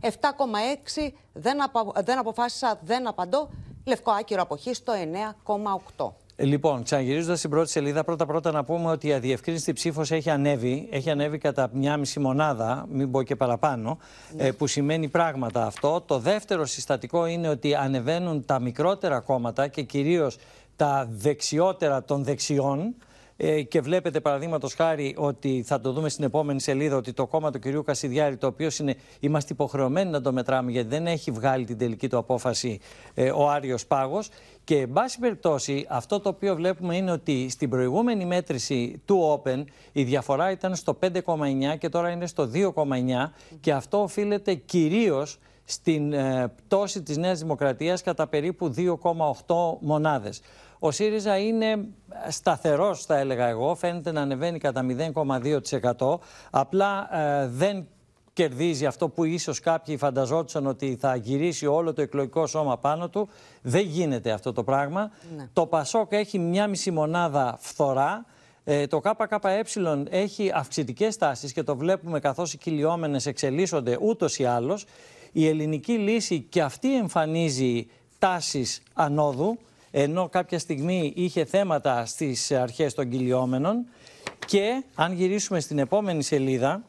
7,6, δεν, απα- δεν αποφάσισα, δεν απαντώ, Λευκό Άκυρο Αποχή στο 9,8. Λοιπόν, ξαναγυρίζοντας στην πρώτη σελίδα, πρώτα-πρώτα να πούμε ότι η αδιευκρίνηστη ψήφος έχει ανέβει. Έχει ανέβει κατά μια μισή μονάδα, μην πω και παραπάνω, ε, που σημαίνει πράγματα αυτό. Το δεύτερο συστατικό είναι ότι ανεβαίνουν τα μικρότερα κόμματα και κυρίως τα δεξιότερα των δεξιών. Ε, και βλέπετε παραδείγματος χάρη ότι θα το δούμε στην επόμενη σελίδα ότι το κόμμα του κυρίου Κασιδιάρη, το οποίο είναι, είμαστε υποχρεωμένοι να το μετράμε γιατί δεν έχει βγάλει την τελική του απόφαση ε, ο Άριος Πάγος. Και εν πάση περιπτώσει, αυτό το οποίο βλέπουμε είναι ότι στην προηγούμενη μέτρηση του Open η διαφορά ήταν στο 5,9 και τώρα είναι στο 2,9 και αυτό οφείλεται κυρίως στην ε, πτώση της Νέας Δημοκρατίας κατά περίπου 2,8 μονάδες. Ο ΣΥΡΙΖΑ είναι σταθερός θα έλεγα εγώ, φαίνεται να ανεβαίνει κατά 0,2%. Απλά ε, δεν κερδίζει αυτό που ίσως κάποιοι φανταζόντουσαν ότι θα γυρίσει όλο το εκλογικό σώμα πάνω του. Δεν γίνεται αυτό το πράγμα. Το ΠΑΣΟΚ έχει μια μισή μονάδα φθορά. Ε, το ΚΚΕ έχει αυξητικές τάσεις και το βλέπουμε καθώς οι κυλιόμενες εξελίσσονται ούτως ή άλλως. Η ελληνική λύση και αυτή εμφανίζει τάσεις ανόδου, ενώ κάποια στιγμή είχε θέματα στις αρχές των κυλιόμενων. Και αν γυρίσουμε στην επόμενη σελίδα,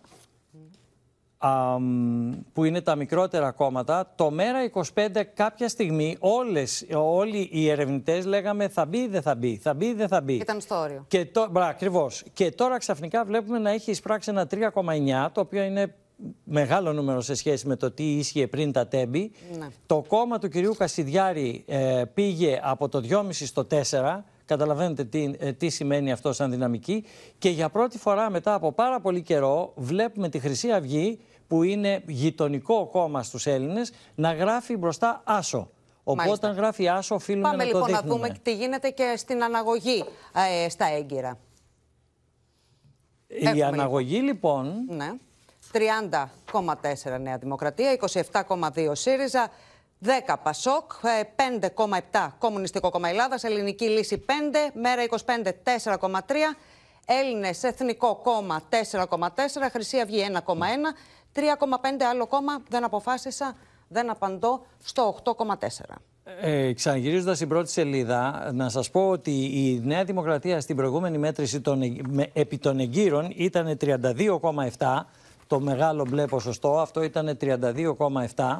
αμ, που είναι τα μικρότερα κόμματα, το ΜΕΡΑ25 κάποια στιγμή όλες, όλοι οι ερευνητές λέγαμε θα μπει ή δεν θα μπει, θα μπει ή δεν θα μπει. Ήταν στο όριο. Και, το, μπρά, ακριβώς. και τώρα ξαφνικά βλέπουμε να έχει εισπράξει ένα 3,9, το οποίο είναι μεγάλο νούμερο σε σχέση με το τι ίσχυε πριν τα τέμπη. Ναι. Το κόμμα του κυρίου Κασιδιάρη ε, πήγε από το 2,5 στο 4. Καταλαβαίνετε τι, ε, τι σημαίνει αυτό σαν δυναμική. Και για πρώτη φορά μετά από πάρα πολύ καιρό βλέπουμε τη Χρυσή Αυγή που είναι γειτονικό κόμμα στους Έλληνες να γράφει μπροστά άσο. Οπότε Μάλιστα. όταν γράφει άσο οφείλουμε Πάμε να το λοιπόν να δείχνουμε. δούμε τι γίνεται και στην αναγωγή ε, στα έγκυρα. Η Έχουμε, αναγωγή λοιπόν Ναι. 30,4 Νέα Δημοκρατία, 27,2 ΣΥΡΙΖΑ, 10 ΠΑΣΟΚ, ε, 5,7 Κομμουνιστικό Κόμμα Ελλάδας, Ελληνική Λύση 5, Μέρα 25 4,3, Έλληνες Εθνικό Κόμμα 4,4, Χρυσή Αυγή 1,1, 3,5 άλλο κόμμα, δεν αποφάσισα, δεν απαντώ, στο 8,4. Ε, Ξαναγυρίζοντας την πρώτη σελίδα, να σας πω ότι η Νέα Δημοκρατία στην προηγούμενη μέτρηση των, εγ- με- επί των εγκύρων ήταν 32,7, το μεγάλο μπλε ποσοστό, αυτό ήταν 32,7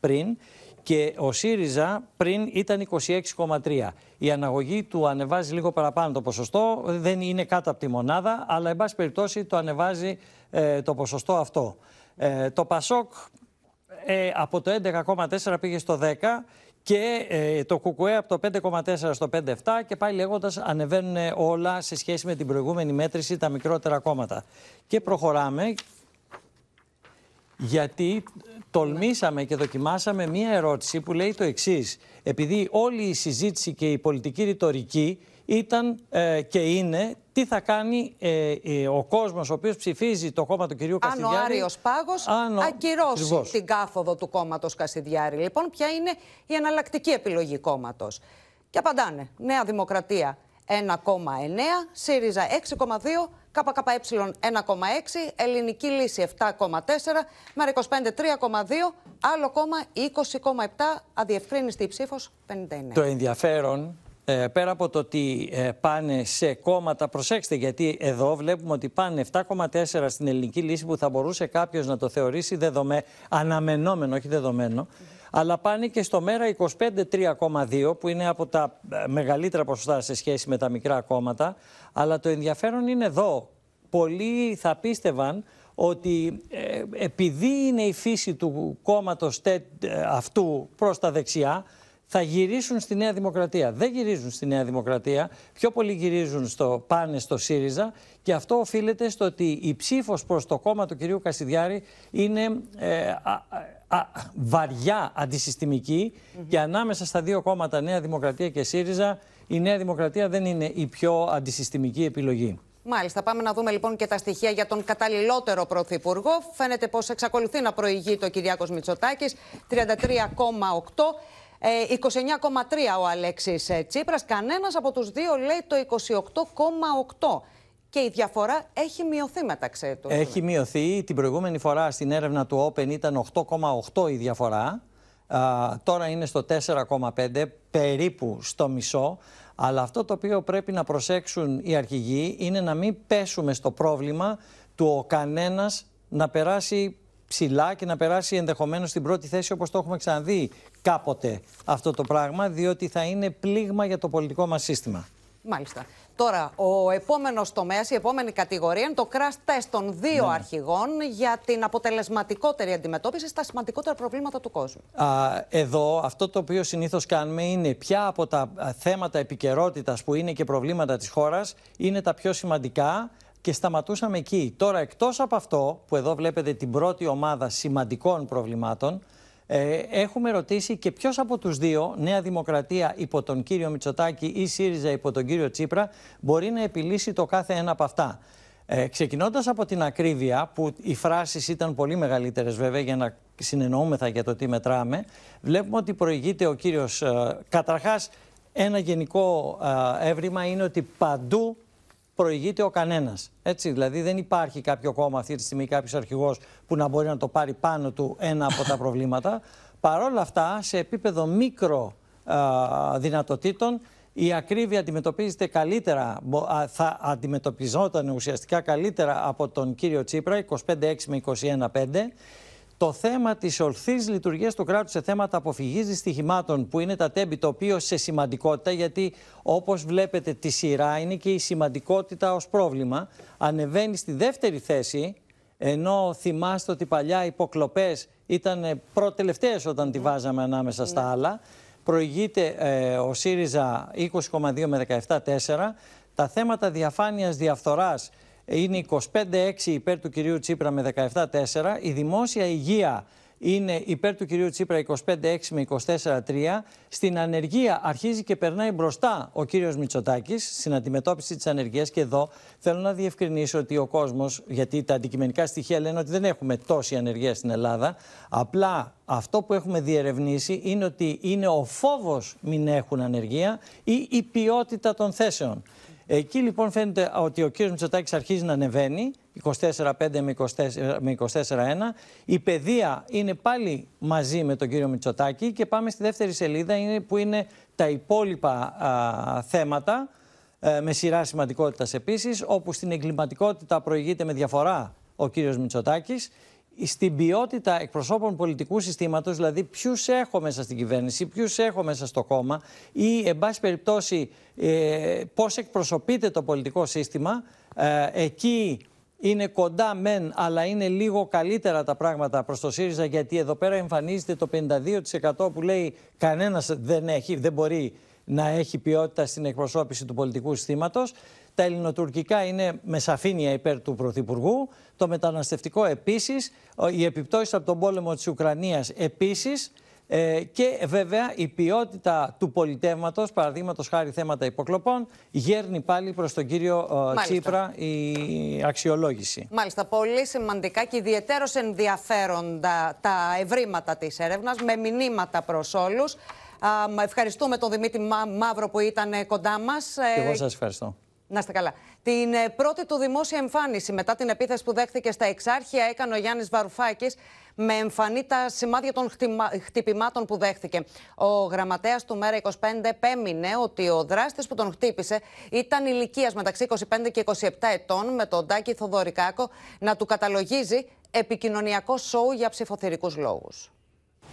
πριν και ο ΣΥΡΙΖΑ πριν ήταν 26,3. Η αναγωγή του ανεβάζει λίγο παραπάνω το ποσοστό, δεν είναι κάτω από τη μονάδα, αλλά εν πάση περιπτώσει το ανεβάζει ε, το ποσοστό αυτό. Ε, το ΠΑΣΟΚ ε, από το 11,4 πήγε στο 10 και ε, το ΚΚΕ από το 5,4 στο 5,7 και πάει λέγοντας ανεβαίνουν όλα σε σχέση με την προηγούμενη μέτρηση τα μικρότερα κόμματα. Και προχωράμε γιατί τολμήσαμε και δοκιμάσαμε μία ερώτηση που λέει το εξής. Επειδή όλη η συζήτηση και η πολιτική ρητορική ήταν ε, και είναι τι θα κάνει ε, ε, ο κόσμος ο οποίος ψηφίζει το κόμμα του κυρίου Αν ο Καστιδιάρη. Άριος Πάγος αν ο- ακυρώσει Ακριβώς. την κάθοδο του κόμματος Κασιδιάρη. Λοιπόν, ποια είναι η εναλλακτική επιλογή κόμματος; Και απαντάνε. Νέα Δημοκρατία 1,9, ΣΥΡΙΖΑ 6,2, ΚΚΕ 1,6, Ελληνική Λύση 7,4, ΜΕΡΑ25 3,2, άλλο κόμμα 20,7, αδιευκρίνηστη η ψήφος 59. Το ενδιαφέρον, ε, πέρα από το ότι ε, πάνε σε κόμματα, προσέξτε γιατί εδώ βλέπουμε ότι πάνε 7,4 στην ελληνική λύση που θα μπορούσε κάποιος να το θεωρήσει δεδομέ, αναμενόμενο, όχι δεδομένο, αλλά πάνε και στο μέρα 25 3,2 που είναι από τα ε, μεγαλύτερα ποσοστά σε σχέση με τα μικρά κόμματα, αλλά το ενδιαφέρον είναι εδώ. Πολλοί θα πίστευαν ότι ε, επειδή είναι η φύση του κόμματος τε- ε, αυτού προς τα δεξιά, θα γυρίσουν στη Νέα Δημοκρατία. Δεν γυρίζουν στη Νέα Δημοκρατία, πιο πολύ γυρίζουν στο, πάνε στο ΣΥΡΙΖΑ και αυτό οφείλεται στο ότι η ψήφος προς το κόμμα του κυρίου Κασιδιάρη είναι ε, α- α- βαριά αντισυστημική και ανάμεσα στα δύο κόμματα Νέα Δημοκρατία και ΣΥΡΙΖΑ η Νέα Δημοκρατία δεν είναι η πιο αντισυστημική επιλογή. Μάλιστα, πάμε να δούμε λοιπόν και τα στοιχεία για τον καταλληλότερο πρωθυπουργό. Φαίνεται πως εξακολουθεί να προηγεί ο Κυριάκος Μητσοτάκης, 33,8. Ε, 29,3 ο Αλέξης ε, Τσίπρας. Κανένας από τους δύο λέει το 28,8. Και η διαφορά έχει μειωθεί μεταξύ τους. Έχει μειωθεί. Την προηγούμενη φορά στην έρευνα του Open ήταν 8,8 η διαφορά. Α, τώρα είναι στο 4,5, περίπου στο μισό. Αλλά αυτό το οποίο πρέπει να προσέξουν οι αρχηγοί είναι να μην πέσουμε στο πρόβλημα του ο κανένας να περάσει ψηλά και να περάσει ενδεχομένως στην πρώτη θέση όπως το έχουμε ξαναδεί κάποτε αυτό το πράγμα, διότι θα είναι πλήγμα για το πολιτικό μας σύστημα. Μάλιστα. Τώρα, ο επόμενος τομέας, η επόμενη κατηγορία είναι το crash test των δύο Ναι. αρχηγών για την αποτελεσματικότερη αντιμετώπιση στα σημαντικότερα προβλήματα του κόσμου. Α, εδώ αυτό το οποίο συνήθως κάνουμε είναι ποια από τα α, θέματα επικαιρότητας που είναι και προβλήματα της χώρας είναι τα πιο σημαντικά και σταματούσαμε εκεί. Τώρα εκτός από αυτό που εδώ βλέπετε την πρώτη ομάδα σημαντικών προβλημάτων ε, έχουμε ρωτήσει και ποιος από τους δύο, Νέα Δημοκρατία υπό τον κύριο Μητσοτάκη ή ΣΥΡΙΖΑ υπό τον κύριο Τσίπρα, μπορεί να επιλύσει το κάθε ένα από αυτά. Ε, ξεκινώντας από την ακρίβεια, που οι φράσεις ήταν πολύ μεγαλύτερες βέβαια για να συνεννοούμεθα για το τι μετράμε, βλέπουμε ότι προηγείται ο κύριος... Ε, καταρχάς, ένα γενικό ε, έβριμα είναι ότι παντού προηγείται ο κανένας. Έτσι, δηλαδή δεν υπάρχει κάποιο κόμμα αυτή τη στιγμή, κάποιος αρχηγός που να μπορεί να το πάρει πάνω του ένα από τα προβλήματα. [laughs] Παρ' όλα αυτά, σε επίπεδο μικρο α, δυνατοτήτων, η ακρίβεια αντιμετωπίζεται καλύτερα, μπο- α, θα αντιμετωπιζόταν ουσιαστικά καλύτερα από τον κύριο Τσίπρα, 25-6 με 21-5. Το θέμα της ορθής λειτουργίας του κράτους σε θέματα αποφυγής δυστυχημάτων, που είναι τα τέμπη, το οποίο σε σημαντικότητα, γιατί όπως βλέπετε τη σειρά είναι και η σημαντικότητα ως πρόβλημα, ανεβαίνει στη δεύτερη θέση, ενώ θυμάστε ότι παλιά οι υποκλοπές ήταν προτελευταίες όταν τη βάζαμε ανάμεσα στα άλλα. Προηγείται ε, ο ΣΥΡΙΖΑ 20,2 με 17,4. Τα θέματα διαφάνειας διαφθοράς είναι 25-6 υπέρ του κυρίου Τσίπρα με 17-4. Η δημόσια υγεία είναι υπέρ του κυρίου Τσίπρα 25-6 με 24-3. Στην ανεργία αρχίζει και περνάει μπροστά ο κύριος Μητσοτάκης στην αντιμετώπιση της ανεργίας και εδώ θέλω να διευκρινίσω ότι ο κόσμος, γιατί τα αντικειμενικά στοιχεία λένε ότι δεν έχουμε τόση ανεργία στην Ελλάδα, απλά αυτό που έχουμε διερευνήσει είναι ότι είναι ο φόβος μην έχουν ανεργία ή η ποιότητα των θέσεων. Εκεί λοιπόν φαίνεται ότι ο κύριος Μητσοτάκης αρχίζει να ανεβαίνει, 24-5 με 24 με 24-1. Η παιδεία είναι πάλι μαζί με τον κύριο Μητσοτάκη και πάμε στη δεύτερη σελίδα είναι, που είναι τα υπόλοιπα α, θέματα ε, με σειρά σημαντικότητας επίσης, όπου στην εγκληματικότητα προηγείται με διαφορά ο κύριος Μητσοτάκης, στην ποιότητα εκπροσώπων πολιτικού συστήματος, δηλαδή ποιους έχω μέσα στην κυβέρνηση, ποιους έχω μέσα στο κόμμα ή, εν πάση περιπτώσει, ε, πώς εκπροσωπείται το πολιτικό σύστημα, ε, εκεί είναι κοντά μεν, αλλά είναι λίγο καλύτερα τα πράγματα προς το ΣΥΡΙΖΑ, γιατί εδώ πέρα εμφανίζεται το 52% που λέει κανένας δεν, έχει, δεν μπορεί να έχει ποιότητα στην εκπροσώπηση του πολιτικού συστήματος. Τα ελληνοτουρκικά είναι με σαφήνεια υπέρ του Πρωθυπουργού. Το μεταναστευτικό επίσης. Οι επιπτώσεις από τον πόλεμο της Ουκρανίας επίσης. Ε, και βέβαια η ποιότητα του πολιτεύματος, παραδείγματος χάρη θέματα υποκλοπών, γέρνει πάλι προς τον κύριο ε, Μάλιστα. Τσίπρα η αξιολόγηση. Μάλιστα, πολύ σημαντικά και ιδιαίτερως ενδιαφέροντα τα ευρήματα της έρευνας με μηνύματα προς όλους. Ευχαριστούμε τον Δημήτρη Μα- Μαύρο που ήταν ε, κοντά μας. Και εγώ σας ευχαριστώ. Να είστε καλά. Την ε, πρώτη του δημόσια εμφάνιση μετά την επίθεση που δέχθηκε στα Εξάρχεια έκανε ο Γιάννης Βαρουφάκης με εμφανή τα σημάδια των χτυμα- χτυπημάτων που δέχθηκε. Ο γραμματέας του Μέρα 25 επέμεινε ότι ο δράστης που τον χτύπησε ήταν ηλικίας μεταξύ 25 και 27 ετών με τον Τάκη Θοδωρικάκο να του καταλογίζει επικοινωνιακό σοου για ψηφοθυρικούς λόγους.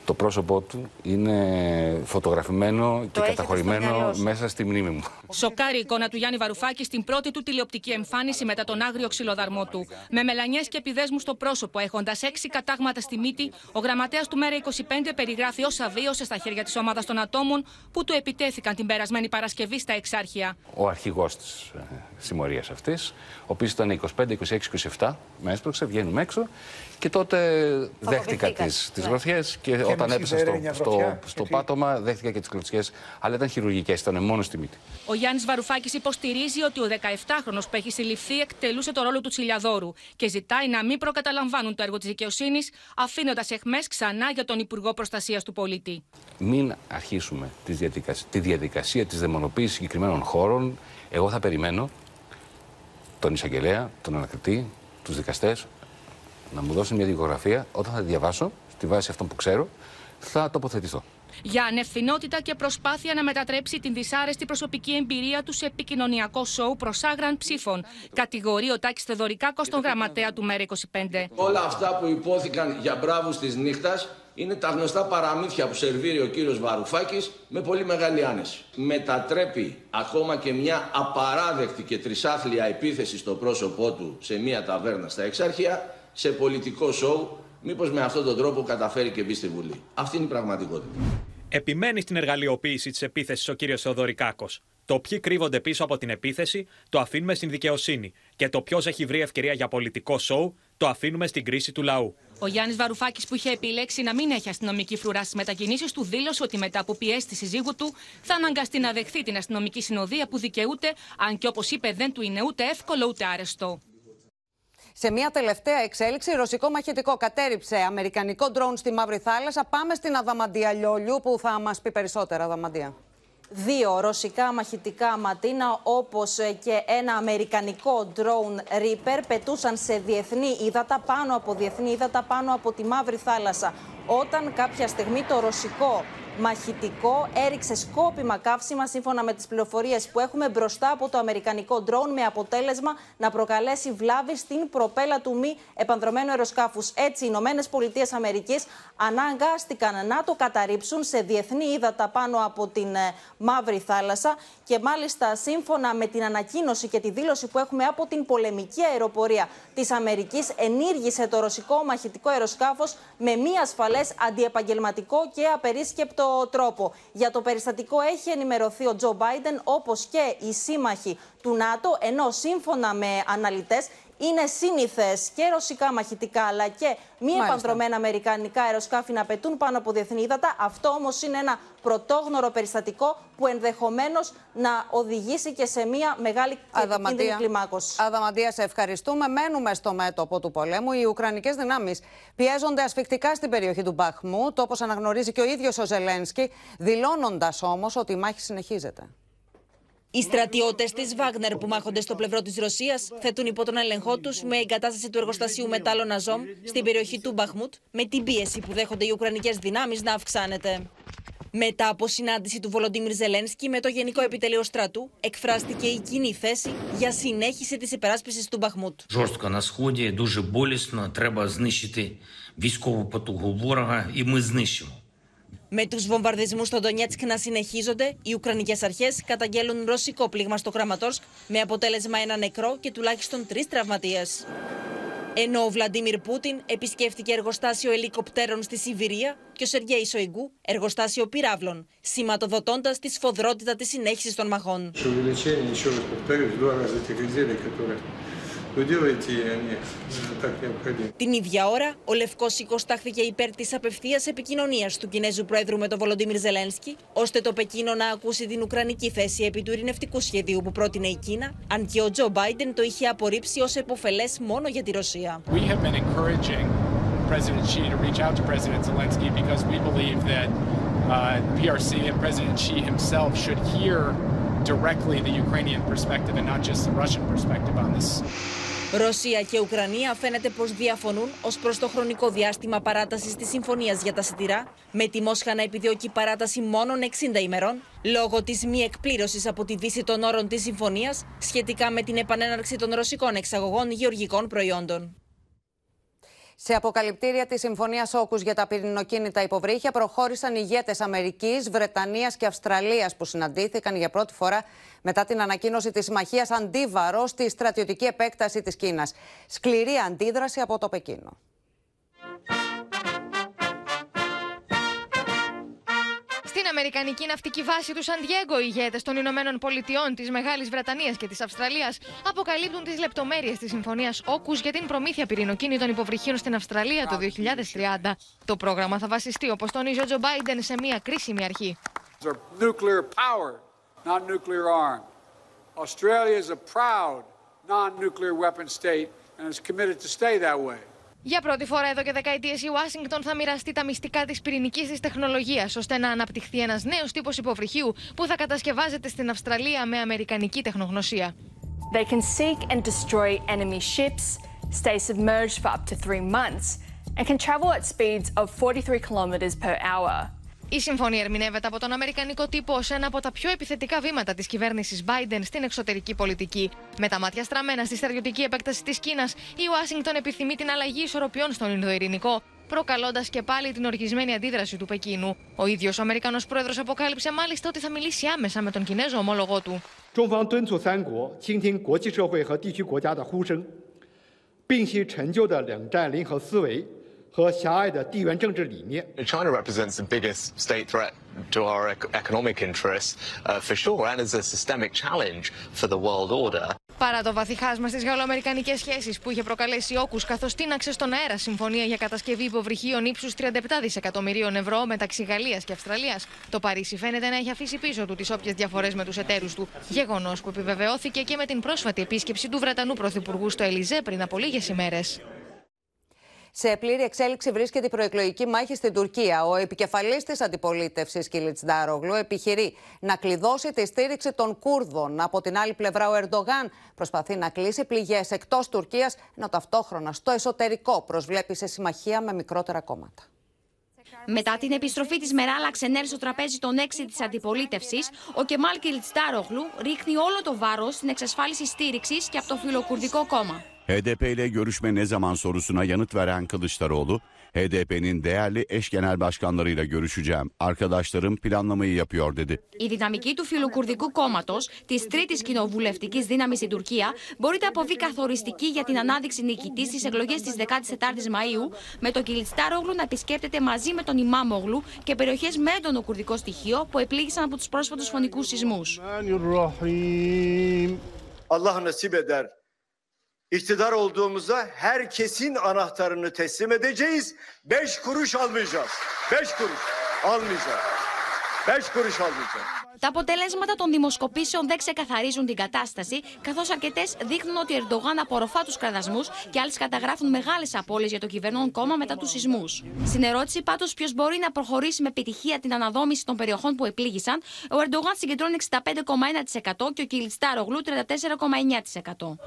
Το πρόσωπό του είναι φωτογραφημένο και έχετε καταχωρημένο στο μυαλό σας. μέσα στη μνήμη μου. Σοκάρει η εικόνα του Γιάννη Βαρουφάκη στην πρώτη του τηλεοπτική εμφάνιση μετά τον άγριο ξυλοδαρμό του. Με μελανιές και επιδέσμου στο πρόσωπο, έχοντας έξι κατάγματα στη μύτη, ο γραμματέας του Μέρα 25 περιγράφει όσα βίωσε στα χέρια της ομάδας των ατόμων που του επιτέθηκαν την περασμένη Παρασκευή στα Εξάρχεια. Ο αρχηγός της ε, συμμορίας αυτής, ο οποίος ήταν 25, 26, 27, με έσπρωξε, βγαίνουμε έξω και τότε δέχτηκα τις, τις Ναι. γροθιές και, Και όταν μη έπεσα σιδερένια στο, στο, γροθιά, στο πάτωμα δέχτηκα και τις κλωτσιές, αλλά ήταν χειρουργικές, ήταν μόνος στη μύτη. Ο Γιάννης Βαρουφάκης υποστηρίζει ότι ο 17χρονο που έχει συλληφθεί εκτελούσε το ρόλο του Τσιλιαδόρου και ζητάει να μην προκαταλαμβάνουν το έργο της δικαιοσύνης, αφήνοντας εχμές ξανά για τον Υπουργό Προστασίας του Πολίτη. Μην αρχίσουμε τις διαδικασ- τη διαδικασία της δαιμονοποίησης συγκεκριμένων χώρων. Εγώ θα περιμένω τον εισαγγελέα, τον ανακριτή, τους δικαστές να μου δώσουν μια δικογραφία. Όταν θα τη διαβάσω, στη βάση αυτών που ξέρω, θα τοποθετηθώ. Για ανευθυνότητα και προσπάθεια να μετατρέψει την δυσάρεστη προσωπική εμπειρία του σε επικοινωνιακό σοου προς άγραν ψήφων. Κατηγορεί ο Τάκης Θεδωρικάκο, τον γραμματέα του ΜΕΡΑ 25. Όλα αυτά που υπόθηκαν για μπράβους της νύχτας είναι τα γνωστά παραμύθια που σερβίρει ο κύριος Βαρουφάκης με πολύ μεγάλη άνεση. Μετατρέπει ακόμα και μια απαράδεκτη και τρισάθλια επίθεση στο πρόσωπό του σε μια ταβέρνα στα Εξάρχεια σε πολιτικό σοου, μήπως με αυτόν τον τρόπο καταφέρει και μπει στη Βουλή. Αυτή είναι η πραγματικότητα. Επιμένει στην εργαλειοποίηση της επίθεσης ο κύριος Θεοδωρικάκος. Το ποιοι κρύβονται πίσω από την επίθεση το αφήνουμε στην δικαιοσύνη. Και το ποιος έχει βρει ευκαιρία για πολιτικό σοου το αφήνουμε στην κρίση του λαού. Ο Γιάννης Βαρουφάκης, που είχε επιλέξει να μην έχει αστυνομική φρουρά στις μετακινήσεις του, δήλωσε ότι μετά από πιέσει τη συζύγου του θα αναγκαστεί να δεχθεί την αστυνομική συνοδεία που δικαιούται, αν και όπως είπε δεν του είναι ούτε εύκολο ούτε άρεστο. Σε μια τελευταία εξέλιξη, ρωσικό μαχητικό κατέριψε αμερικανικό ντρόουν στη Μαύρη Θάλασσα. Πάμε στην Αδαμαντία Λιόλιου που θα μας πει περισσότερα. Αδαμαντία. Δύο ρωσικά μαχητικά ματίνα όπως και ένα αμερικανικό drone Reaper πετούσαν σε διεθνή ύδατα πάνω από διεθνή ύδατα πάνω από τη Μαύρη Θάλασσα όταν κάποια στιγμή το ρωσικό μαχητικό έριξε σκόπιμα καύσιμα σύμφωνα με τις πληροφορίες που έχουμε μπροστά από το αμερικανικό drone με αποτέλεσμα να προκαλέσει βλάβη στην προπέλα του μη επανδρομένου αεροσκάφους. Έτσι, οι Ηνωμένες Πολιτείες Αμερικής αναγκάστηκαν να το καταρρύψουν σε διεθνή ύδατα πάνω από την ε, Μαύρη Θάλασσα και μάλιστα σύμφωνα με την ανακοίνωση και τη δήλωση που έχουμε από την πολεμική αεροπορία της Αμερικής ενήργησε το ρωσικό μαχητικό αεροσκάφος με μη ασφαλές αντιεπαγγελματικό και απερίσκεπτο τρόπο. Για το περιστατικό έχει ενημερωθεί ο Τζο Μπάιντεν όπως και οι σύμμαχοι του ΝΑΤΟ ενώ σύμφωνα με αναλυτές είναι σύνηθες και ρωσικά μαχητικά αλλά και μη Μάλιστα. επανδρομένα αμερικανικά αεροσκάφη να πετούν πάνω από διεθνή ύδατα. Αυτό όμως είναι ένα πρωτόγνωρο περιστατικό που ενδεχομένως να οδηγήσει και σε μια μεγάλη και κίνδυνη κλιμάκωση. Αδαμαντία, σε ευχαριστούμε. Μένουμε στο μέτωπο του πολέμου. Οι Ουκρανικές δυνάμεις πιέζονται ασφικτικά στην περιοχή του Μπαχμούτ, όπως αναγνωρίζει και ο ίδιος ο Ζελένσκι, δηλώνοντας όμως ότι η μάχη συνεχίζεται. Οι στρατιώτε τη Βάγνερ που μάχονται στο πλευρό τη Ρωσία θέτουν υπό τον έλεγχό του με εγκατάσταση του εργοστασίου μετάλλων Αζόμ στην περιοχή του Μπαχμούτ με την πίεση που δέχονται οι Ουκρανικέ δυνάμει να αυξάνεται. Μετά από συνάντηση του Βολοντίμιρ Ζελένσκι με το Γενικό Επιτελείο Στρατού, εκφράστηκε η κοινή θέση για συνέχιση τη υπεράσπιση του Μπαχμούτ. Жорстко на сході, дуже болісно. Треба знищити військову потугу ворога, і ми знищимо. Με τους βομβαρδισμούς στο Ντονιέτσκ να συνεχίζονται, οι Ουκρανικές αρχές καταγγέλουν ρωσικό πλήγμα στο Κραματόρσκ με αποτέλεσμα ένα νεκρό και τουλάχιστον τρεις τραυματίες. Ενώ ο Βλαντίμιρ Πούτιν επισκέφτηκε εργοστάσιο ελικοπτέρων στη Σιβηρία και ο Σεργέη Σοϊγκού εργοστάσιο πυράβλων, σηματοδοτώντας τη σφοδρότητα της συνέχισης των μαχών. Увеличение, еще раз повторюсь, в два раза этих изделий, которые что делаете, и они э, так необходимы. Την ίδια ώρα, ο Λευκό Οίκο τάχθηκε υπέρ τη απευθεία επικοινωνία του Κινέζου Πρόεδρου με τον Βολοντίμιρ Ζελένσκι, ώστε το Πεκίνο να ακούσει την Ουκρανική θέση επί του ειρηνευτικού σχεδίου που πρότεινε η Κίνα, αν και ο Τζο Μπάιντεν το είχε απορρίψει ω επωφελέ μόνο για τη Ρωσία. We have been encouraging President Xi to reach out to President Zelensky because we believe that uh, PRC and President Xi himself should hear directly the Ukrainian perspective and not just the Russian perspective on this. Ρωσία και Ουκρανία φαίνεται πως διαφωνούν ως προς το χρονικό διάστημα παράτασης της συμφωνίας για τα σιτηρά, με τη Μόσχα να επιδιώκει παράταση μόνον 60 ημερών, λόγω της μη εκπλήρωσης από τη Δύση των όρων της συμφωνίας σχετικά με την επανέναρξη των ρωσικών εξαγωγών γεωργικών προϊόντων. Σε αποκαλυπτήρια της Συμφωνίας Όκους για τα πυρηνοκίνητα υποβρύχια προχώρησαν ηγέτες Αμερικής, Βρετανίας και Αυστραλίας που συναντήθηκαν για πρώτη φορά μετά την ανακοίνωση της συμμαχίας Αντίβαρο στη στρατιωτική επέκταση της Κίνας. Σκληρή αντίδραση από το Πεκίνο. Αμερικανική ναυτική βάση του Σαντιέγκο, οι ηγέτες των Ηνωμένων Πολιτειών, της Μεγάλης Βρετανίας και της Αυστραλίας αποκαλύπτουν τις λεπτομέρειες της συμφωνίας Όκους για την προμήθεια πυρηνοκίνητων υποβρυχίων στην Αυστραλία το 2030. Το πρόγραμμα θα βασιστεί, όπως τονίζει ο Τζο Μπάιντεν, σε μια κρίσιμη αρχή. nuclear power, not nuclear armed. Australia is a proud non-nuclear weapon state and is committed to stay that way. Για πρώτη φορά εδώ και δεκαετίες η Ουάσιγκτον θα μοιραστεί τα μυστικά της πυρηνικής της τεχνολογίας, ώστε να αναπτυχθεί ένας νέος τύπος υποβρυχίου που θα κατασκευάζεται στην Αυστραλία με αμερικανική τεχνογνωσία. They can seek and destroy enemy ships, stay submerged for up to three months, and can travel at speeds of 43 kilometers per hour. Η συμφωνία ερμηνεύεται από τον Αμερικανικό τύπο ω ένα από τα πιο επιθετικά βήματα τη κυβέρνηση Biden στην εξωτερική πολιτική. Με τα μάτια στραμμένα στη στρατιωτική επέκταση τη Κίνα, η Ουάσιγκτον επιθυμεί την αλλαγή ισορροπιών στον Ινδοειρηνικό, προκαλώντα και πάλι την οργισμένη αντίδραση του Πεκίνου. Ο ίδιο ο Αμερικανό πρόεδρο αποκάλυψε μάλιστα ότι θα μιλήσει άμεσα με τον Κινέζο ομόλογό του. 中方敦促三国倾听国际社会和地区国家的呼声，摒弃陈旧的冷战零和思维 和狭隘的地缘政治理念。 China represents the biggest state threat to our ec- economic interests, uh, for sure, and is a systemic challenge for the world order. Παρά το βαθύ χάσμα στι γαλλοαμερικανικέ σχέσει που είχε προκαλέσει όκου, καθώ τίναξε στον αέρα συμφωνία για κατασκευή υποβρυχίων ύψου 37 δισεκατομμυρίων ευρώ μεταξύ Γαλλία και Αυστραλία, το Παρίσι φαίνεται να έχει αφήσει πίσω του τι όποιε διαφορέ με του εταίρου του. Γεγονό που επιβεβαιώθηκε και με την πρόσφατη επίσκεψη του Βρετανού Πρωθυπουργού στο Ελιζέ πριν από λίγε ημέρε. Σε πλήρη εξέλιξη βρίσκεται η προεκλογική μάχη στην Τουρκία. Ο επικεφαλής της αντιπολίτευσης, Κίλιτ Ντάρογλου, επιχειρεί να κλειδώσει τη στήριξη των Κούρδων. Από την άλλη πλευρά, ο Ερντογάν προσπαθεί να κλείσει πληγές εκτός Τουρκίας, ενώ ταυτόχρονα στο εσωτερικό προσβλέπει σε συμμαχία με μικρότερα κόμματα. Μετά την επιστροφή της Μεράλα Ξενέρ στο τραπέζι των έξι της αντιπολίτευσης, ο Κεμάλ Κιλτστάρογλου ρίχνει όλο το βάρος στην εξασφάλιση στήριξης και από το φιλοκουρδικό κόμμα. HDP ile görüşme ne zaman sorusuna yanıt veren Kılıçdaroğlu, HDP'nin değerli eş genel başkanlarıyla görüşeceğim. Arkadaşlarım planlamayı yapıyor dedi. Η δυναμική του φιλοκουρδικού κόμματος, της τρίτης κοινοβουλευτικής δύναμης στην Τουρκία, μπορεί να αποβεί καθοριστική για την ανάδειξη νικητής στις εκλογές της 14η Μαου, με τον Κιλιτστάρογλου να επισκέπτεται μαζί με τον Ιμάμογλου και περιοχές με έντονο κουρδικό στοιχείο που επλήγησαν από τους πρόσφατους φωνικούς σεισμούς. Allah nasip eder. İktidar olduğumuzda herkesin anahtarını teslim edeceğiz. Beş kuruş almayacağız. Beş kuruş almayacağız. Beş kuruş almayacağız. Τα αποτελέσματα των δημοσκοπήσεων δεν ξεκαθαρίζουν την κατάσταση, καθώς αρκετές δείχνουν ότι ο Ερντογάν απορροφά τους κραδασμούς και άλλες καταγράφουν μεγάλες απώλειες για το κυβερνών κόμμα μετά τους σεισμούς. Στην ερώτηση πάντως ποιος μπορεί να προχωρήσει με επιτυχία την αναδόμηση των περιοχών που επλήγησαν, ο Ερντογάν συγκεντρώνει 65,1% και ο Κιλιτστάρογλου 34,9%.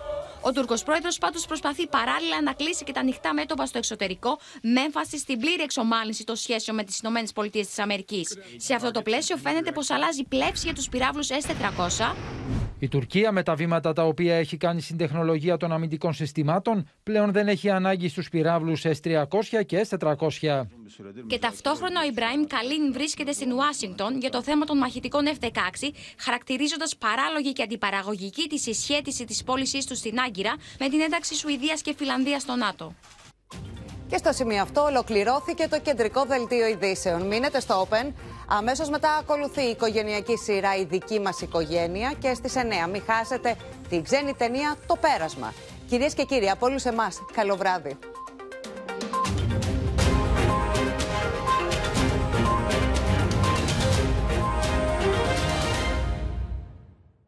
Ο Τούρκος πρόεδρος πάντως προσπαθεί παράλληλα να κλείσει και τα ανοιχτά μέτωπα στο εξωτερικό, με έμφαση στην πλήρη εξομάλυνση των σχέσεων με τις ΗΠΑ. Σε αυτό το πλαίσιο φαίνεται πως αλλάζει πλεύση για τους πυράβλους S400. Η Τουρκία με τα βήματα τα οποία έχει κάνει στην τεχνολογία των αμυντικών συστημάτων πλέον δεν έχει ανάγκη στους πυράβλους S300 και S400. Και ταυτόχρονα ο Ιμπραήμ Καλίν βρίσκεται στην Ουάσιγκτον για το θέμα των μαχητικών F-16, χαρακτηρίζοντας παράλογη και αντιπαραγωγική τη συσχέτιση της πώλησής τους στην Άγκυρα με την ένταξη Σουηδίας και Φιλανδίας στο ΝΑΤΟ. Και στο σημείο αυτό ολοκληρώθηκε το κεντρικό δελτίο ειδήσεων. Μείνετε στο Open. Αμέσως μετά ακολουθεί η οικογενειακή σειρά «Η δική μας οικογένεια» και στις 9 μην χάσετε την ξένη ταινία «Το Πέρασμα». Κυρίες και κύριοι, από όλους εμάς, καλό βράδυ.